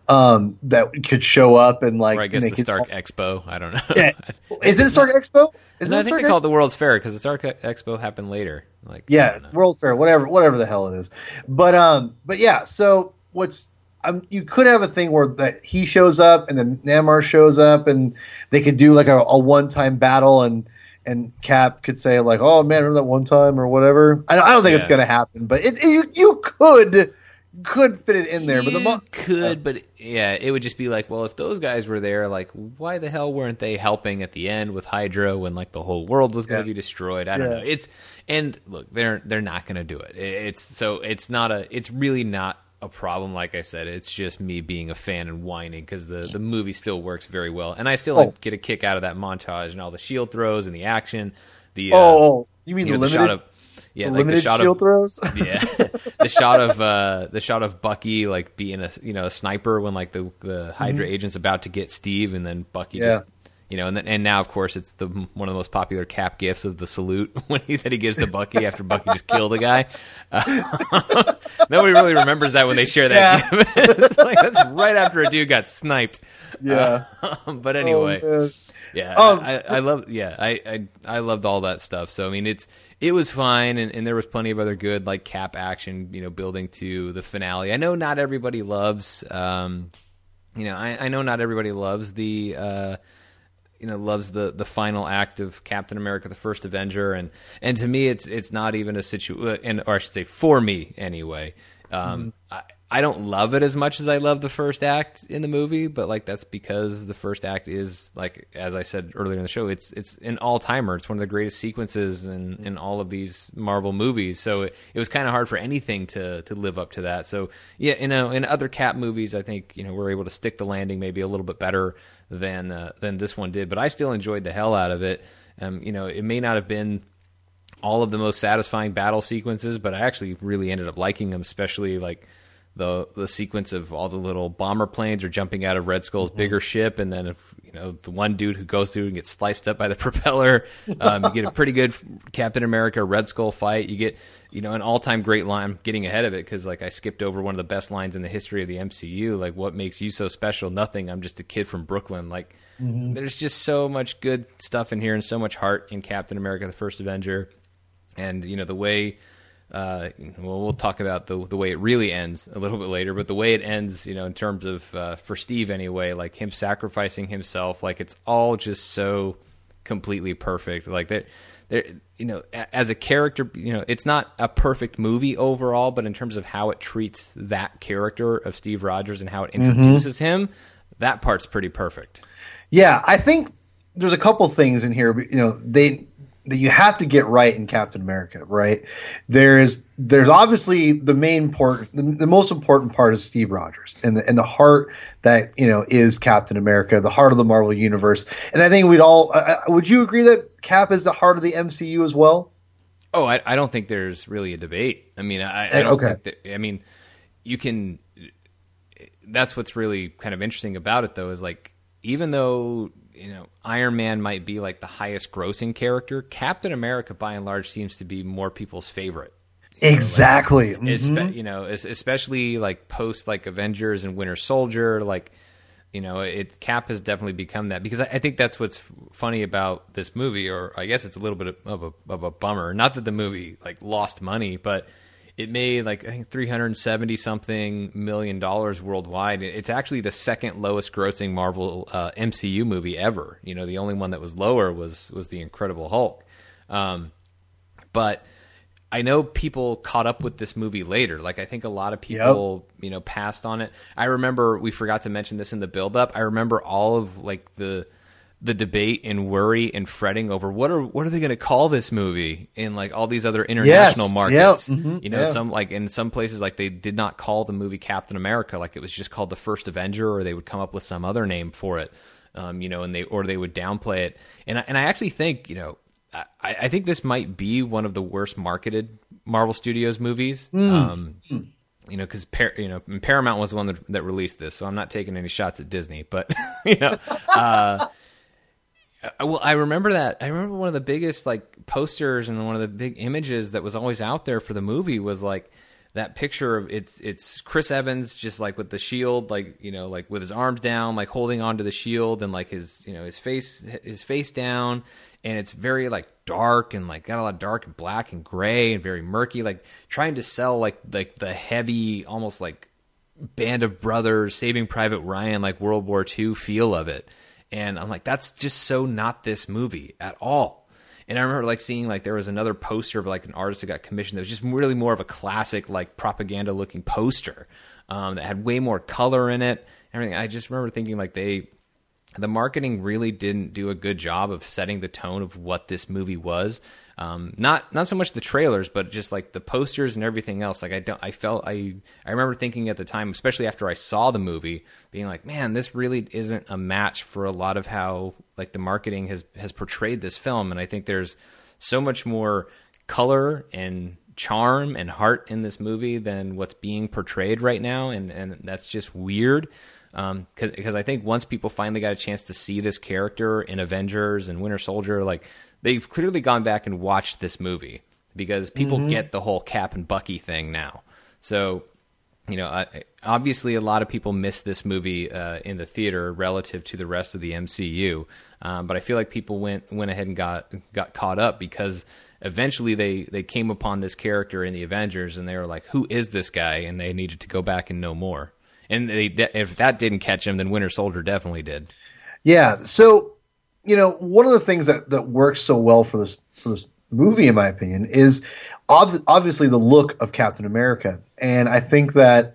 Um, that could show up and like or I guess the Stark Expo. I don't know. Yeah. (laughs) Is it Stark Expo? Is no, I think Stark they call it the World's Fair because the Stark Expo happened later. Like yeah, World Fair, whatever, whatever the hell it is. But um, but yeah. So what's um, you could have a thing where that he shows up and then Namor shows up and they could do like a, a one time battle and and Cap could say like, "Oh man, remember that one time" or whatever. I, I don't think yeah. it's going to happen, but it, it, you you could could fit it in there. You but the mo- could, uh, but yeah, it would just be like, well, if those guys were there, like, why the hell weren't they helping at the end with Hydra when like the whole world was going to yeah. be destroyed? I don't yeah. know. It's and look, they're they're not going to do it. It's so it's not a. It's really not a problem. Like I said, it's just me being a fan and whining because the the movie still works very well, and I still oh. get a kick out of that montage and all the shield throws and the action. The oh, uh, oh, you mean you the know, limited? The of, yeah, the like the shot shield of, throws. (laughs) yeah, the shot of uh, the shot of Bucky like being a you know a sniper when like the the Hydra mm-hmm. agent's about to get Steve, and then Bucky yeah. just you know, and then, and now of course it's the one of the most popular Cap GIFs of the salute (laughs) when he, that he gives to Bucky after Bucky just killed a guy. Uh, (laughs) nobody really remembers that when they share that yeah. (laughs) it's like that's right after a dude got sniped. Yeah, uh, but anyway. Oh, yeah, um, I, I love. Yeah, I, I I loved all that stuff. So I mean, it's it was fine, and, and there was plenty of other good like cap action, you know, building to the finale. I know not everybody loves, um, you know, I, I know not everybody loves the uh, you know loves the the final act of Captain America: The First Avenger, and and to me, it's it's not even a situation, and or I should say, for me anyway. Um, mm-hmm. I, I don't love it as much as I love the first act in the movie, but like that's because the first act is like as I said earlier in the show, it's it's an all timer. It's one of the greatest sequences in, in all of these Marvel movies. So it, it was kind of hard for anything to to live up to that. So yeah, you know, in other Cap movies, I think you know we're able to stick the landing maybe a little bit better than uh, than this one did. But I still enjoyed the hell out of it. Um, you know, it may not have been all of the most satisfying battle sequences, but I actually really ended up liking them, especially like the the sequence of all the little bomber planes are jumping out of Red Skull's mm-hmm. bigger ship, and then if, you know the one dude who goes through and gets sliced up by the (laughs) propeller. Um, you get a pretty good Captain America Red Skull fight. You get you know an all time great line. getting ahead of it because like I skipped over one of the best lines in the history of the MCU. Like what makes you so special? Nothing. I'm just a kid from Brooklyn. Like mm-hmm. there's just so much good stuff in here and so much heart in Captain America: The First Avenger, and you know the way uh, well, we'll talk about the the way it really ends a little bit later, but the way it ends, you know, in terms of uh, for Steve anyway, like him sacrificing himself, like it's all just so completely perfect. Like that, there, you know, as a character, you know, it's not a perfect movie overall, but in terms of how it treats that character of Steve Rogers and how it mm-hmm. introduces mm-hmm. him, that part's pretty perfect. Yeah, I think there's a couple things in here. You know, they that you have to get right in Captain America, right? There's there's obviously the main part, the, the, most important part is Steve Rogers and the and the heart that you know is Captain America, the heart of the Marvel universe. And I think we'd all uh, would you agree that Cap is the heart of the MCU as well? Oh, I, I don't think there's really a debate. I mean, I, I don't okay. think that, I mean, you can. That's what's really kind of interesting about it, though, is like even though you know, Iron Man might be like the highest grossing character. Captain America, by and large, seems to be more people's favorite. exactly. Know, like, mm-hmm. you know, especially like post like Avengers and Winter Soldier, like you know, it Cap has definitely become that because I, I, think that's what's funny about this movie, or I guess it's a little bit of a, of a bummer. Not that the movie like lost money, but it made like I think 370 something million dollars worldwide. It's actually the second lowest grossing Marvel uh, MCU movie ever. You know, the only one that was lower was was the Incredible Hulk. Um, but I know people caught up with this movie later. Like I think a lot of people, yep. you know, passed on it. I remember we forgot to mention this in the build up. I remember all of like the the debate and worry and fretting over what are what are they going to call this movie in like all these other international yes. markets. Yep. Mm-hmm. You know, yeah. some like in some places like they did not call the movie Captain America, like it was just called the First Avenger, or they would come up with some other name for it. Um, you know, and they or they would downplay it. And I, and I actually think you know I, I, think this might be one of the worst marketed Marvel Studios movies. Mm. Um, you know, because Par- you know Paramount was the one that, that, released this, so I'm not taking any shots at Disney. But (laughs) you know, uh, well, I remember that. I remember one of the biggest like posters and one of the big images that was always out there for the movie was like that picture of it's it's Chris Evans just like with the shield, like you know, like with his arms down, like holding onto the shield, and like his you know his face his face down, and it's very like dark and like got a lot of dark and black and gray and very murky, like trying to sell like like the heavy, almost like Band of Brothers, Saving Private Ryan, like World War II feel of it. And I'm like, that's just so not this movie at all. And I remember like seeing like there was another poster of like an artist that got commissioned that was just really more of a classic like propaganda looking poster um, that had way more color in it. Everything. I just remember thinking like they the marketing really didn't do a good job of setting the tone of what this movie was. Um, not not so much the trailers, but just like the posters and everything else. Like I don't, I felt I I remember thinking at the time, especially after I saw the movie, being like, man, this really isn't a match for a lot of how like the marketing has has portrayed this film. And I think there's so much more color and charm and heart in this movie than what's being portrayed right now, and and that's just weird. Because um, I think once people finally got a chance to see this character in Avengers and Winter Soldier, like they've clearly gone back and watched this movie because people mm-hmm. get the whole Cap and Bucky thing now. So, you know, obviously a lot of people miss this movie uh, in the theater relative to the rest of the MCU, um, but I feel like people went went ahead and got got caught up because eventually they they came upon this character in the Avengers and they were like, "Who is this guy?" and they needed to go back and know more. And they, if that didn't catch him, then Winter Soldier definitely did. Yeah. So you know, one of the things that, that works so well for this for this movie, in my opinion, is ob- obviously the look of Captain America, and I think that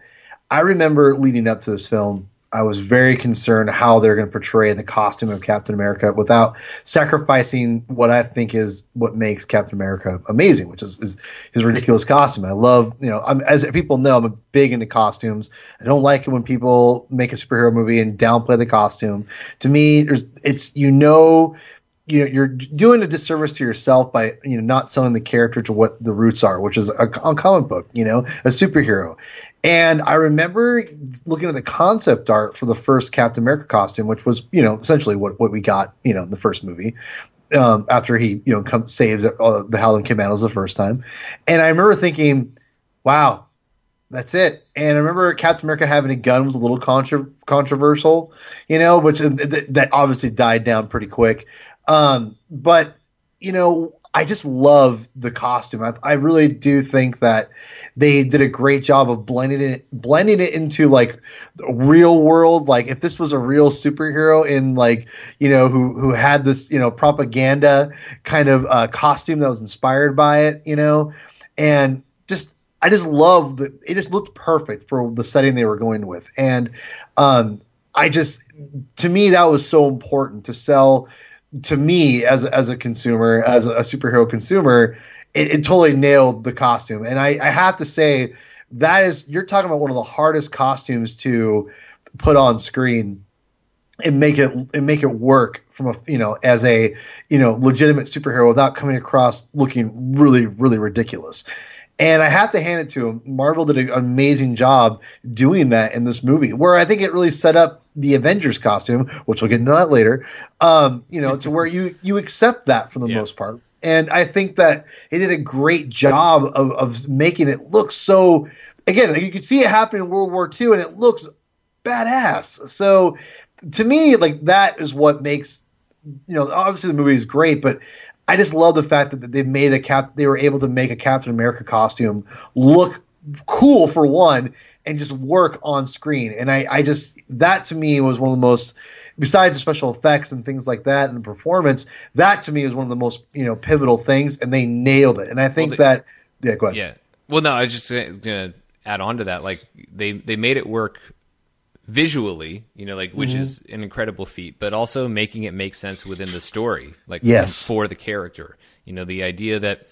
I remember leading up to this film I was very concerned how they're going to portray the costume of Captain America without sacrificing what I think is what makes Captain America amazing, which is, is his ridiculous costume. I love, you know, I'm, as people know, I'm big into costumes. I don't like it when people make a superhero movie and downplay the costume. To me, there's, it's, you know, you know, you're doing a disservice to yourself by you know not selling the character to what the roots are, which is a, a comic book, you know, a superhero. And I remember looking at the concept art for the first Captain America costume, which was, you know, essentially what, what we got, you know, in the first movie. Um, after he, you know, come, saves uh, the Howling Commandos the first time, and I remember thinking, "Wow, that's it." And I remember Captain America having a gun was a little contra- controversial, you know, which uh, th- that obviously died down pretty quick. Um, but you know, I just love the costume. I, I, really do think that they did a great job of blending it, blending it into like the real world. Like if this was a real superhero in like you know who who had this you know propaganda kind of uh, costume that was inspired by it, you know, and just I just love that it just looked perfect for the setting they were going with, and um, I just to me that was so important to sell to me as as a consumer, as a, superhero consumer, it, it, totally nailed the costume. And I, I have to say that is you're talking about one of the hardest costumes to put on screen and make it and make it work from a you know as a you know legitimate superhero without coming across looking really really ridiculous. And I have to hand it to him. Marvel did an amazing job doing that in this movie, where I think it really set up the Avengers costume, which we'll get into that later. Um, you know, to where you you accept that for the yeah. most part. And I think that he did a great job of, of making it look so. Again, you can see it happen in World War II, and it looks badass. So, to me, like that is what makes you know obviously the movie is great, but I just love the fact that they made a cap. They were able to make a Captain America costume look cool for one, and just work on screen. And I, I just that to me was one of the most besides the special effects and things like that and the performance, that to me is one of the most you know pivotal things, and they nailed it. And I think well, they, that yeah, go ahead. Yeah. Well, no, I was just gonna add on to that. Like they they made it work visually, you know, like which Mm-hmm. is an incredible feat, but also making it make sense within the story, like Yes. for the character. You know, the idea that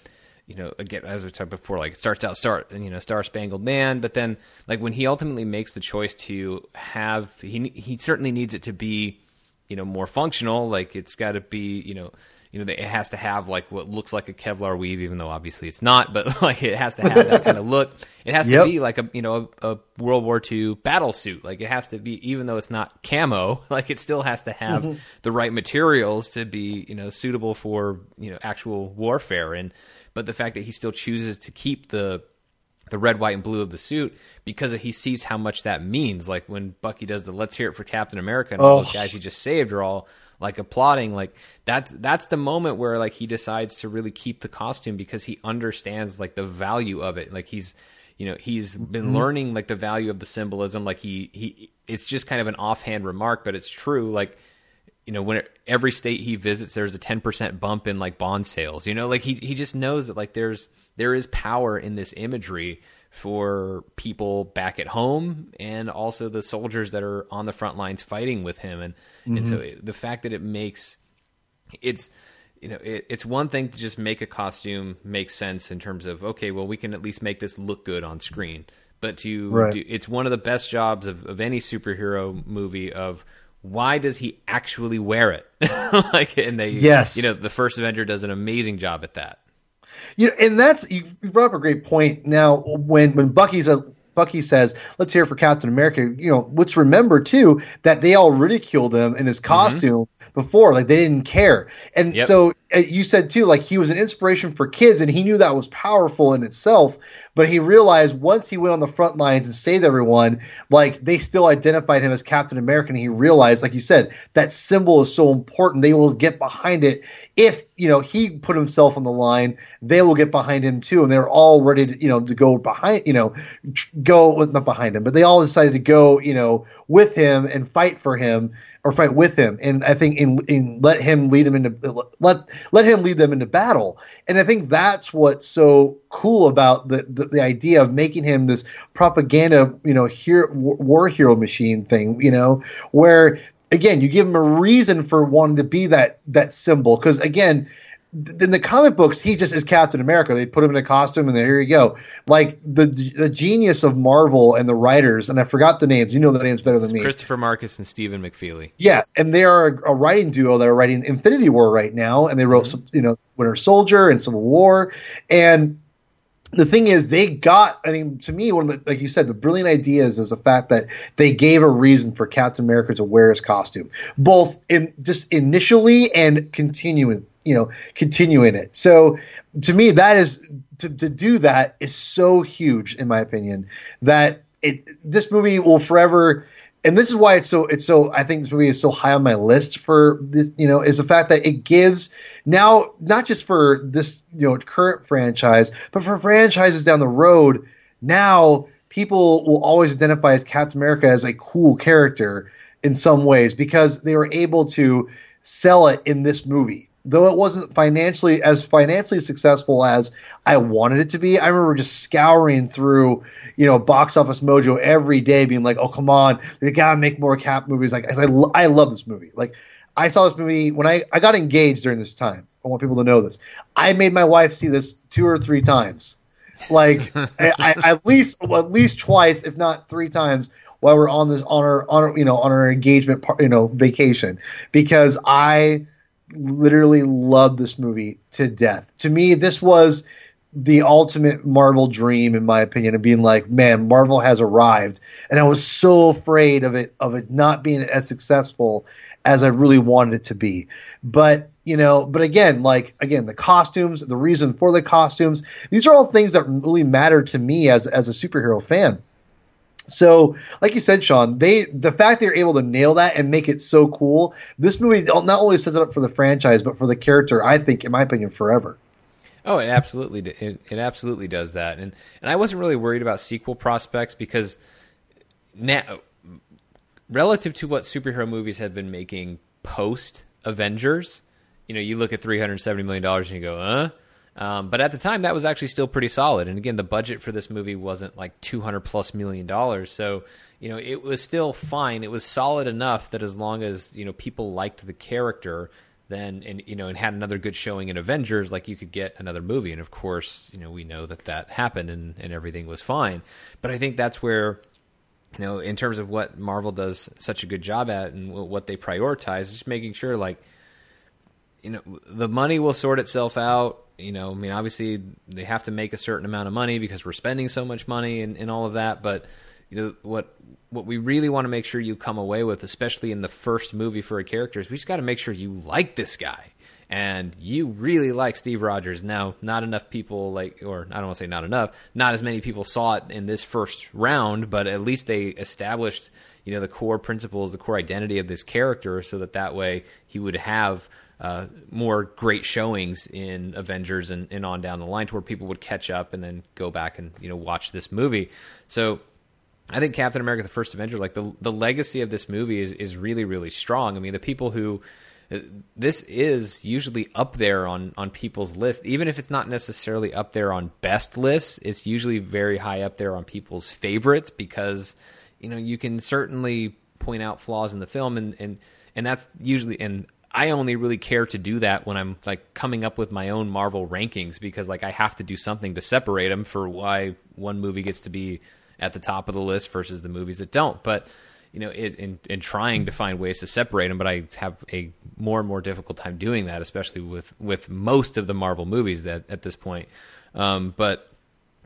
you know, again, as we talked before, like it starts out start and you know, Star Spangled Man, but then like when he ultimately makes the choice to have he he certainly needs it to be you know more functional. Like it's got to be you know you know it has to have like what looks like a Kevlar weave, even though obviously it's not. But (laughs) like it has to have that kind of look. It has Yep. to be like a you know a, a World War II battle suit. Like it has to be even though it's not camo. (laughs) Like it still has to have mm-hmm. the right materials to be you know suitable for you know actual warfare. And but the fact that he still chooses to keep the the red, white, and blue of the suit because he sees how much that means. Like when Bucky does the "Let's hear it for Captain America," and all Oh. those guys he just saved are all like applauding. Like that's that's the moment where like he decides to really keep the costume because he understands like the value of it. Like he's you know he's been mm-hmm. learning like the value of the symbolism. Like he he it's just kind of an offhand remark, but it's true. Like you know, when it, every state he visits, there's a 10% bump in like bond sales, you know, like he, he just knows that like there's, there is power in this imagery for people back at home and also the soldiers that are on the front lines fighting with him. And, and so it, the fact that it makes, it's, you know, it, it's one thing to just make a costume make sense in terms of, okay, well, we can at least make this look good on screen. But to Right. do, it's one of the best jobs of, of any superhero movie of why does he actually wear it? (laughs) like, and they, Yes. you know, the first Avenger does an amazing job at that. You know, and that's you brought up a great point. Now, when when Bucky's a Bucky says, "Let's hear for Captain America." You know, let's remember too that they all ridiculed him in his mm-hmm. costume before, like they didn't care. And Yep. so Uh, you said too, like he was an inspiration for kids, and he knew that was powerful in itself. But he realized once he went on the front lines and saved everyone, like they still identified him as Captain America, and he realized, like you said, that symbol is so important. They will get behind it if you know he put himself on the line. They will get behind him too, and they're all ready to you know to go behind you know go not behind him, but they all decided to go you know with him and fight for him or fight with him. And I think in, in let him lead him into let let him lead them into battle. And I think that's what's so cool about the the, the idea of making him this propaganda you know hero, war hero machine thing. You know where again you give him a reason for wanting to be that that symbol because again in the comic books he just is captain america. They put him in a costume and there you go. Like the the genius of marvel and the writers and i forgot the names. You know the names better than me. Christopher Markus and Stephen McFeely. yeah, and they are a, a writing duo that are writing Infinity War right now, and they wrote mm-hmm. some, you know, Winter Soldier and Civil War, and the thing is, they got. I mean, to me, one of the, like you said, the brilliant ideas is the fact that they gave a reason for Captain America to wear his costume, both in just initially and continuing, you know, continuing it. So, to me, that is to, to do that is so huge, in my opinion, that it this movie will forever and this is why it's so it's so I think this movie is so high on my list for this you know is the fact that it gives now not just for this you know current franchise but for franchises down the road now people will always identify as Captain America as a cool character in some ways because they were able to sell it in this movie though it wasn't financially as financially successful as I wanted it to be. I remember just scouring through, you know, Box Office Mojo every day, being like, "Oh, come on, we gotta make more Cap movies." Like, I, I love this movie. Like, I saw this movie when I I got engaged during this time. I want people to know this. I made my wife see this two or three times, like (laughs) I, I, at least well, at least twice, if not three times while we're on this on our on our, you know on our engagement par- you know vacation because I literally loved this movie to death. To me, this was the ultimate Marvel dream, in my opinion, of being like, man, Marvel has arrived, and I was so afraid of it of it not being as successful as I really wanted it to be. But you know, but again, like again, the costumes, the reason for the costumes, these are all things that really matter to me as as a superhero fan. So, like you said, Sean, they the fact they're able to nail that and make it so cool. This movie not only sets it up for the franchise, but for the character. I think, in my opinion, forever. Oh, it absolutely it, it absolutely does that, and and I wasn't really worried about sequel prospects because now, relative to what superhero movies have been making post Avengers, you know, you look at three hundred seventy million dollars and you go, huh? Um, but at the time, that was actually still pretty solid. And again, the budget for this movie wasn't like 200 plus million dollars. So, you know, it was still fine. It was solid enough that as long as, you know, people liked the character, then, and, you know, and had another good showing in Avengers, like you could get another movie. And of course, you know, we know that that happened and, and everything was fine. But I think that's where, you know, in terms of what Marvel does such a good job at and what they prioritize, just making sure, like, you know, the money will sort itself out you know, I mean, obviously they have to make a certain amount of money because we're spending so much money and, and all of that. But you know what what we really want to make sure you come away with, especially in the first movie for a character, is we just got to make sure you like this guy and you really like Steve Rogers. Now, not enough people like, or I don't want to say not enough, not as many people saw it in this first round, but at least they established, you know, the core principles, the core identity of this character, so that that way he would have uh, more great showings in Avengers and, and on down the line to where people would catch up and then go back and you know watch this movie. So I think Captain America: The First Avenger, like the the legacy of this movie is is really really strong. I mean, the people who uh, this is usually up there on on people's list, even if it's not necessarily up there on best lists. It's usually very high up there on people's favorites because you know you can certainly point out flaws in the film and and and that's usually and I only really care to do that when I'm like coming up with my own Marvel rankings because like I have to do something to separate them for why one movie gets to be at the top of the list versus the movies that don't. But you know, it, in in trying to find ways to separate them, but I have a more and more difficult time doing that, especially with with most of the Marvel movies that at this point. Um, but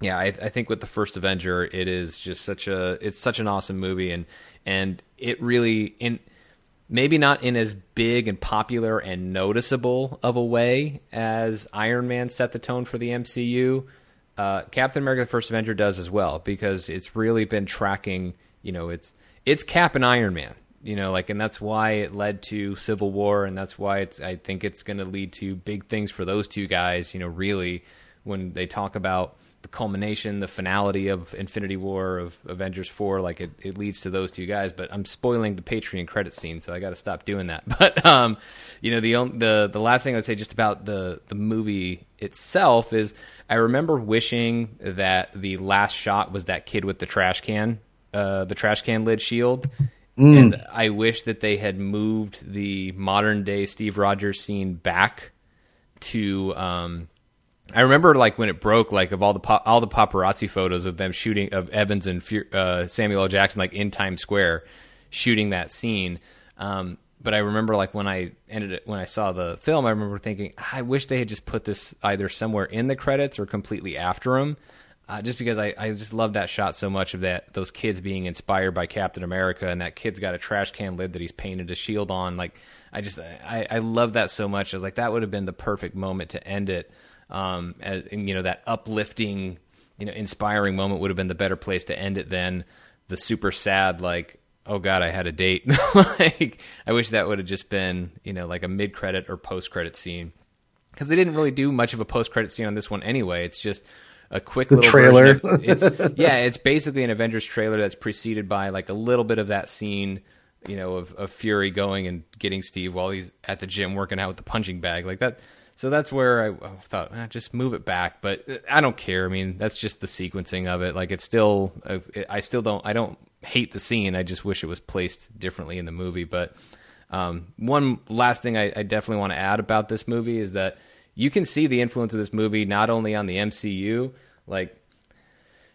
yeah, I, I think with the first Avenger, it is just such a it's such an awesome movie, and and it really in maybe not in as big and popular and noticeable of a way as Iron Man set the tone for the MCU. Uh, Captain America: The First Avenger does as well because it's really been tracking. You know, it's it's Cap and Iron Man. You know, like, and that's why it led to Civil War, and that's why it's. I think it's going to lead to big things for those two guys. You know, really, when they talk about the culmination, the finality of Infinity War of Avengers four, like it, it leads to those two guys. But I'm spoiling the Patreon credit scene, so I got to stop doing that. (laughs) But um, you know, the the the last thing I would say just about the the movie itself is I remember wishing that the last shot was that kid with the trash can, uh, the trash can lid shield. Mm. And I wish that they had moved the modern day Steve Rogers scene back to um, I remember like when it broke, like of all the all the paparazzi photos of them shooting of Evans and uh, Samuel L. Jackson like in Times Square shooting that scene. Um, but I remember like when I ended it when I saw the film, I remember thinking I wish they had just put this either somewhere in the credits or completely after them. Uh, just because I, I just love that shot so much of that those kids being inspired by Captain America and that kid's got a trash can lid that he's painted a shield on like I just I, I love that so much I was like that would have been the perfect moment to end it um, and, and, you know that uplifting, you know, inspiring moment would have been the better place to end it than the super sad like oh god i had a date. (laughs) Like i wish that would have just been you know like a mid credit or post credit scene. Because they didn't really do much of a post credit scene on this one anyway. It's just a quick the little trailer. it's (laughs) yeah it's basically an avengers trailer that's preceded by like a little bit of that scene you know of, of fury going and getting steve while he's at the gym working out with the punching bag. Like that so that's where I, thought, eh, just move it back. But I don't care. I mean, that's just the sequencing of it. Like it's still, I still don't, I don't hate the scene. I just wish it was placed differently in the movie. But um, one last thing I, I definitely want to add about this movie is that you can see the influence of this movie not only on the MCU, like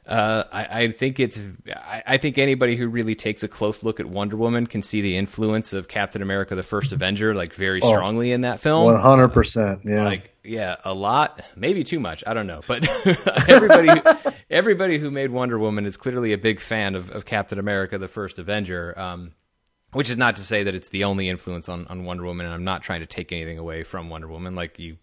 uh, I, I, think it's. I, I, think anybody who really takes a close look at Wonder Woman can see the influence of Captain America: The First Avenger, like very oh, strongly in that film. One hundred percent, yeah. Like, yeah, a lot, maybe too much. I don't know, but (laughs) everybody, who, (laughs) everybody who made Wonder Woman is clearly a big fan of, of Captain America: The First Avenger. Um, which is not to say that it's the only influence on, on Wonder Woman, and I'm not trying to take anything away from Wonder Woman. Like you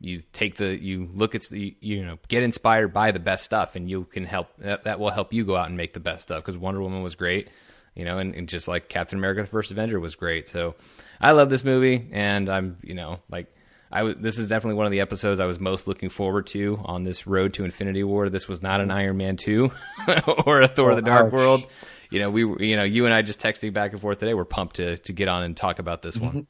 you take the you look at the you know get inspired by the best stuff and you can help that, that will help you go out and make the best stuff because wonder woman was great you know and, and, just like captain america the first avenger was great so i love this movie and i'm you know like I w- this is definitely one of the episodes I was most looking forward to on this road to Infinity War. This was not an Iron Man two (laughs) or a Thor: oh, The Dark ouch. World. You know, we you know you and I just texting back and forth today. We're pumped to to get on and talk about this one. Mm-hmm.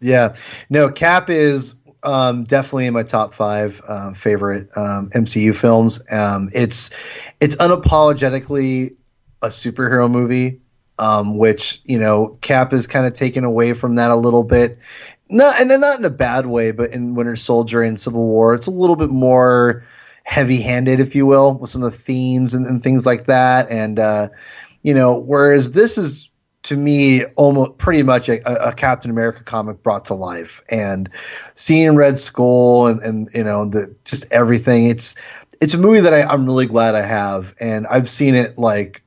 Yeah, no, Cap is um, definitely in my top five um, favorite um, MCU films. Um, it's it's unapologetically a superhero movie, um, which you know Cap is kind of taken away from that a little bit. Not and not in a bad way, but in Winter Soldier and Civil War, it's a little bit more heavy-handed, if you will, with some of the themes and, and things like that. And uh, you know, whereas this is to me almost pretty much a, a, Captain America comic brought to life, and seeing Red Skull and, and you know the just everything. It's it's a movie that I, I'm really glad I have, and I've seen it like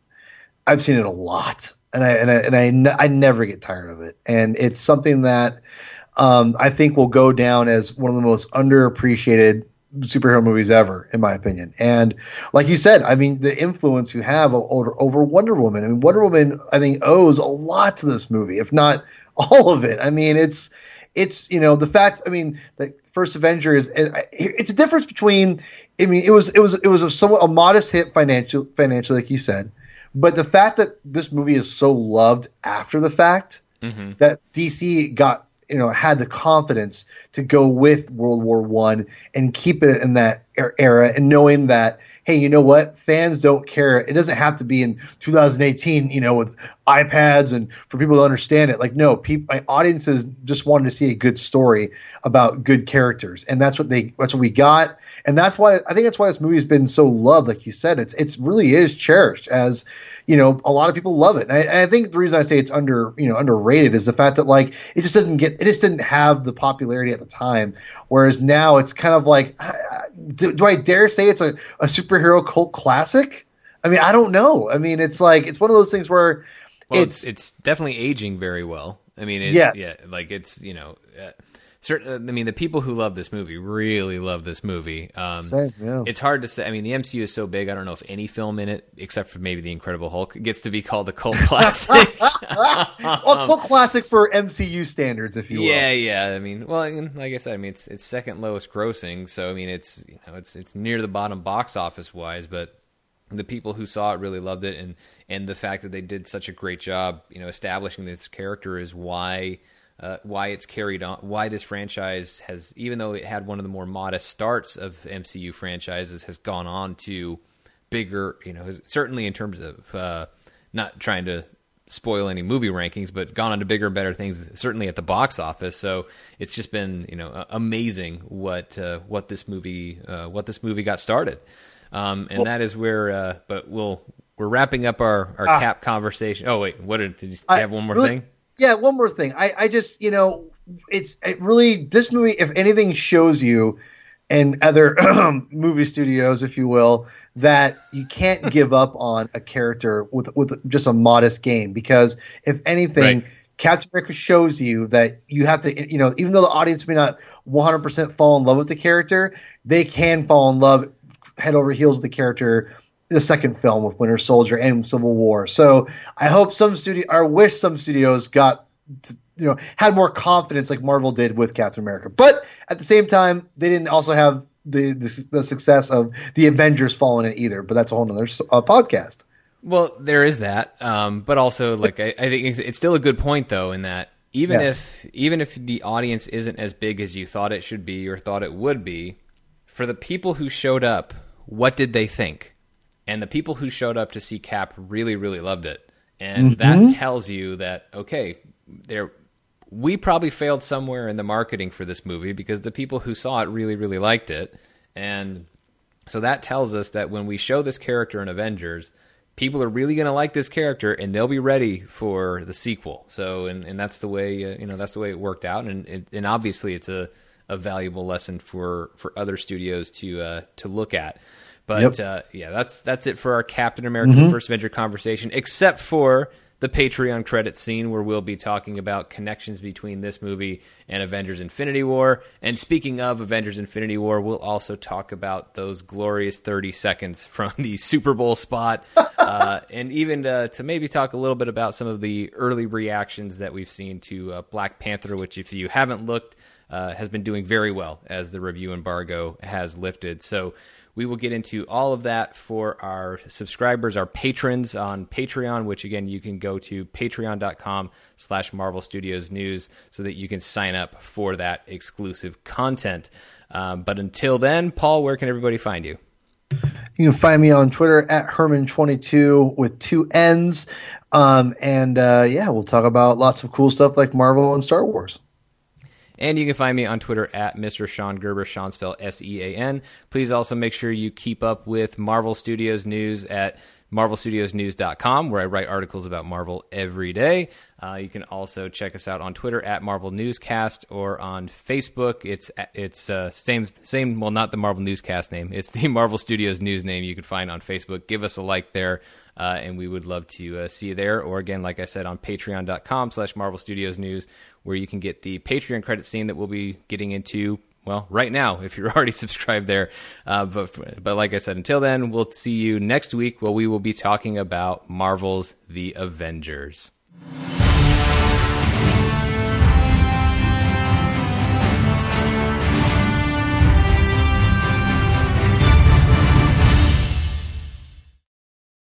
I've seen it a lot, and I and I and I, I never get tired of it, and it's something that um, I think will go down as one of the most underappreciated superhero movies ever, in my opinion. And like you said, I mean, the influence you have over, over Wonder Woman. I mean, Wonder Woman, I think, owes a lot to this movie, if not (laughs) all of it. I mean, it's it's you know the fact. I mean, the first Avenger is it's a difference between. I mean, it was it was it was a somewhat a modest hit financial financially, like you said, but the fact that this movie is so loved after the fact. Mm-hmm. That DC got you know had the confidence to go with World War One and keep it in that er-, era, and knowing that hey, you know what, fans don't care. It doesn't have to be in 2018, you know, with iPads and for people to understand it. Like, no, my audiences just wanted to see a good story about good characters, and that's what they that's what we got, and that's why I think that's why this movie has been so loved. Like you said, it's it's really is cherished as you know, a lot of people love it. And I, and I, think the reason I say it's under, you know, underrated is the fact that like it just didn't get, it just didn't have the popularity at the time. Whereas now it's kind of like, do, do I dare say it's a, a superhero cult classic? I mean, I don't know. I mean, it's like it's one of those things where well, it's it's definitely aging very well. I mean, it, yes. yeah, like it's you know. Uh, Uh, certain, I mean, the people who love this movie really love this movie. Um, Same, yeah. It's hard to say. I mean, the MCU is so big. I don't know if any film in it, except for maybe the Incredible Hulk, gets to be called a cult (laughs) classic. well, cult classic for MCU standards, if you will. Yeah, yeah. I mean, well, like I said, I mean, it's it's second lowest grossing, so I mean, it's you know, it's it's near the bottom box office wise, but the people who saw it really loved it, and and the fact that they did such a great job, you know, establishing this character is why uh, why it's carried on, why this franchise has, even though it had one of the more modest starts of MCU franchises, has gone on to bigger, you know, certainly in terms of uh, not trying to spoil any movie rankings, but gone on to bigger and better things, certainly at the box office. So it's just been, you know, amazing what uh, what this movie uh, what this movie got started, um, and well, that is where. Uh, but we'll we're wrapping up our our ah. cap conversation. Oh wait, what did, did you I, have one more really, thing? Yeah, one more thing. I, I just, you know, it's it really this movie, if anything, shows you and other (clears throat) movie studios, if you will, that you can't (laughs) give up on a character with with just a modest game because if anything. Right. Captain America shows you that you have to, you know, even though the audience may not 100% fall in love with the character, they can fall in love head over heels with the character the second film with Winter Soldier and Civil War. So I hope some studio, I wish some studios got, to, you know, had more confidence like Marvel did with Captain America. But at the same time, they didn't also have the the, the success of the Avengers falling in either. But that's a whole other uh, podcast. Well, there is that, um, but also like I, I think it's, it's, still a good point though in that even yes. if even if the audience isn't as big as you thought it should be or thought it would be, for the people who showed up, what did they think? And the people who showed up to see Cap really, really loved it, and mm-hmm. that tells you that okay, there we probably failed somewhere in the marketing for this movie because the people who saw it really, really liked it, and so that tells us that when we show this character in Avengers, people are really going to like this character and they'll be ready for the sequel. So, and, and that's the way uh, you know that's the way it worked out, and and obviously it's a a valuable lesson for for other studios to uh, to look at. But yep. uh, yeah, that's that's it for our Captain America: mm-hmm. First Avenger conversation. Except for the Patreon credit scene where we'll be talking about connections between this movie and Avengers Infinity War. And speaking of Avengers Infinity War, we'll also talk about those glorious 30 seconds from the (laughs) Super Bowl spot. uh, and even to, to, maybe talk a little bit about some of the early reactions that we've seen to uh, Black Panther, which, if you haven't looked, uh, has been doing very well as the review embargo has lifted. So We will get into all of that for our subscribers, our patrons on Patreon, which again, you can go to patreon.com slash Marvel Studios News so that you can sign up for that exclusive content. Um, but until then, Paul, where can everybody find you? You can find me on Twitter at Herman22 with two N's. Um, and uh, yeah, we'll talk about lots of cool stuff like Marvel and Star Wars. And you can find me on Twitter at Mr. Sean Gerber, Sean spell S E A N. Please also make sure you keep up with Marvel Studios news at marvelstudiosnews.com, where I write articles about Marvel every day. Uh, you can also check us out on Twitter at Marvel Newscast or on Facebook. It's it's uh, same same well not the Marvel Newscast name. It's the (laughs) Marvel Studios News name. You can find on Facebook. Give us a like there, uh, and we would love to uh, see you there. Or again, like I said, on Patreon.com/slash Marvel Studios News, where you can get the Patreon credit scene that we'll be getting into well, right now if you're (laughs) already subscribed there. Uh, but but like I said, until then, we'll see you next week. Where we will be talking about Marvel's The Avengers.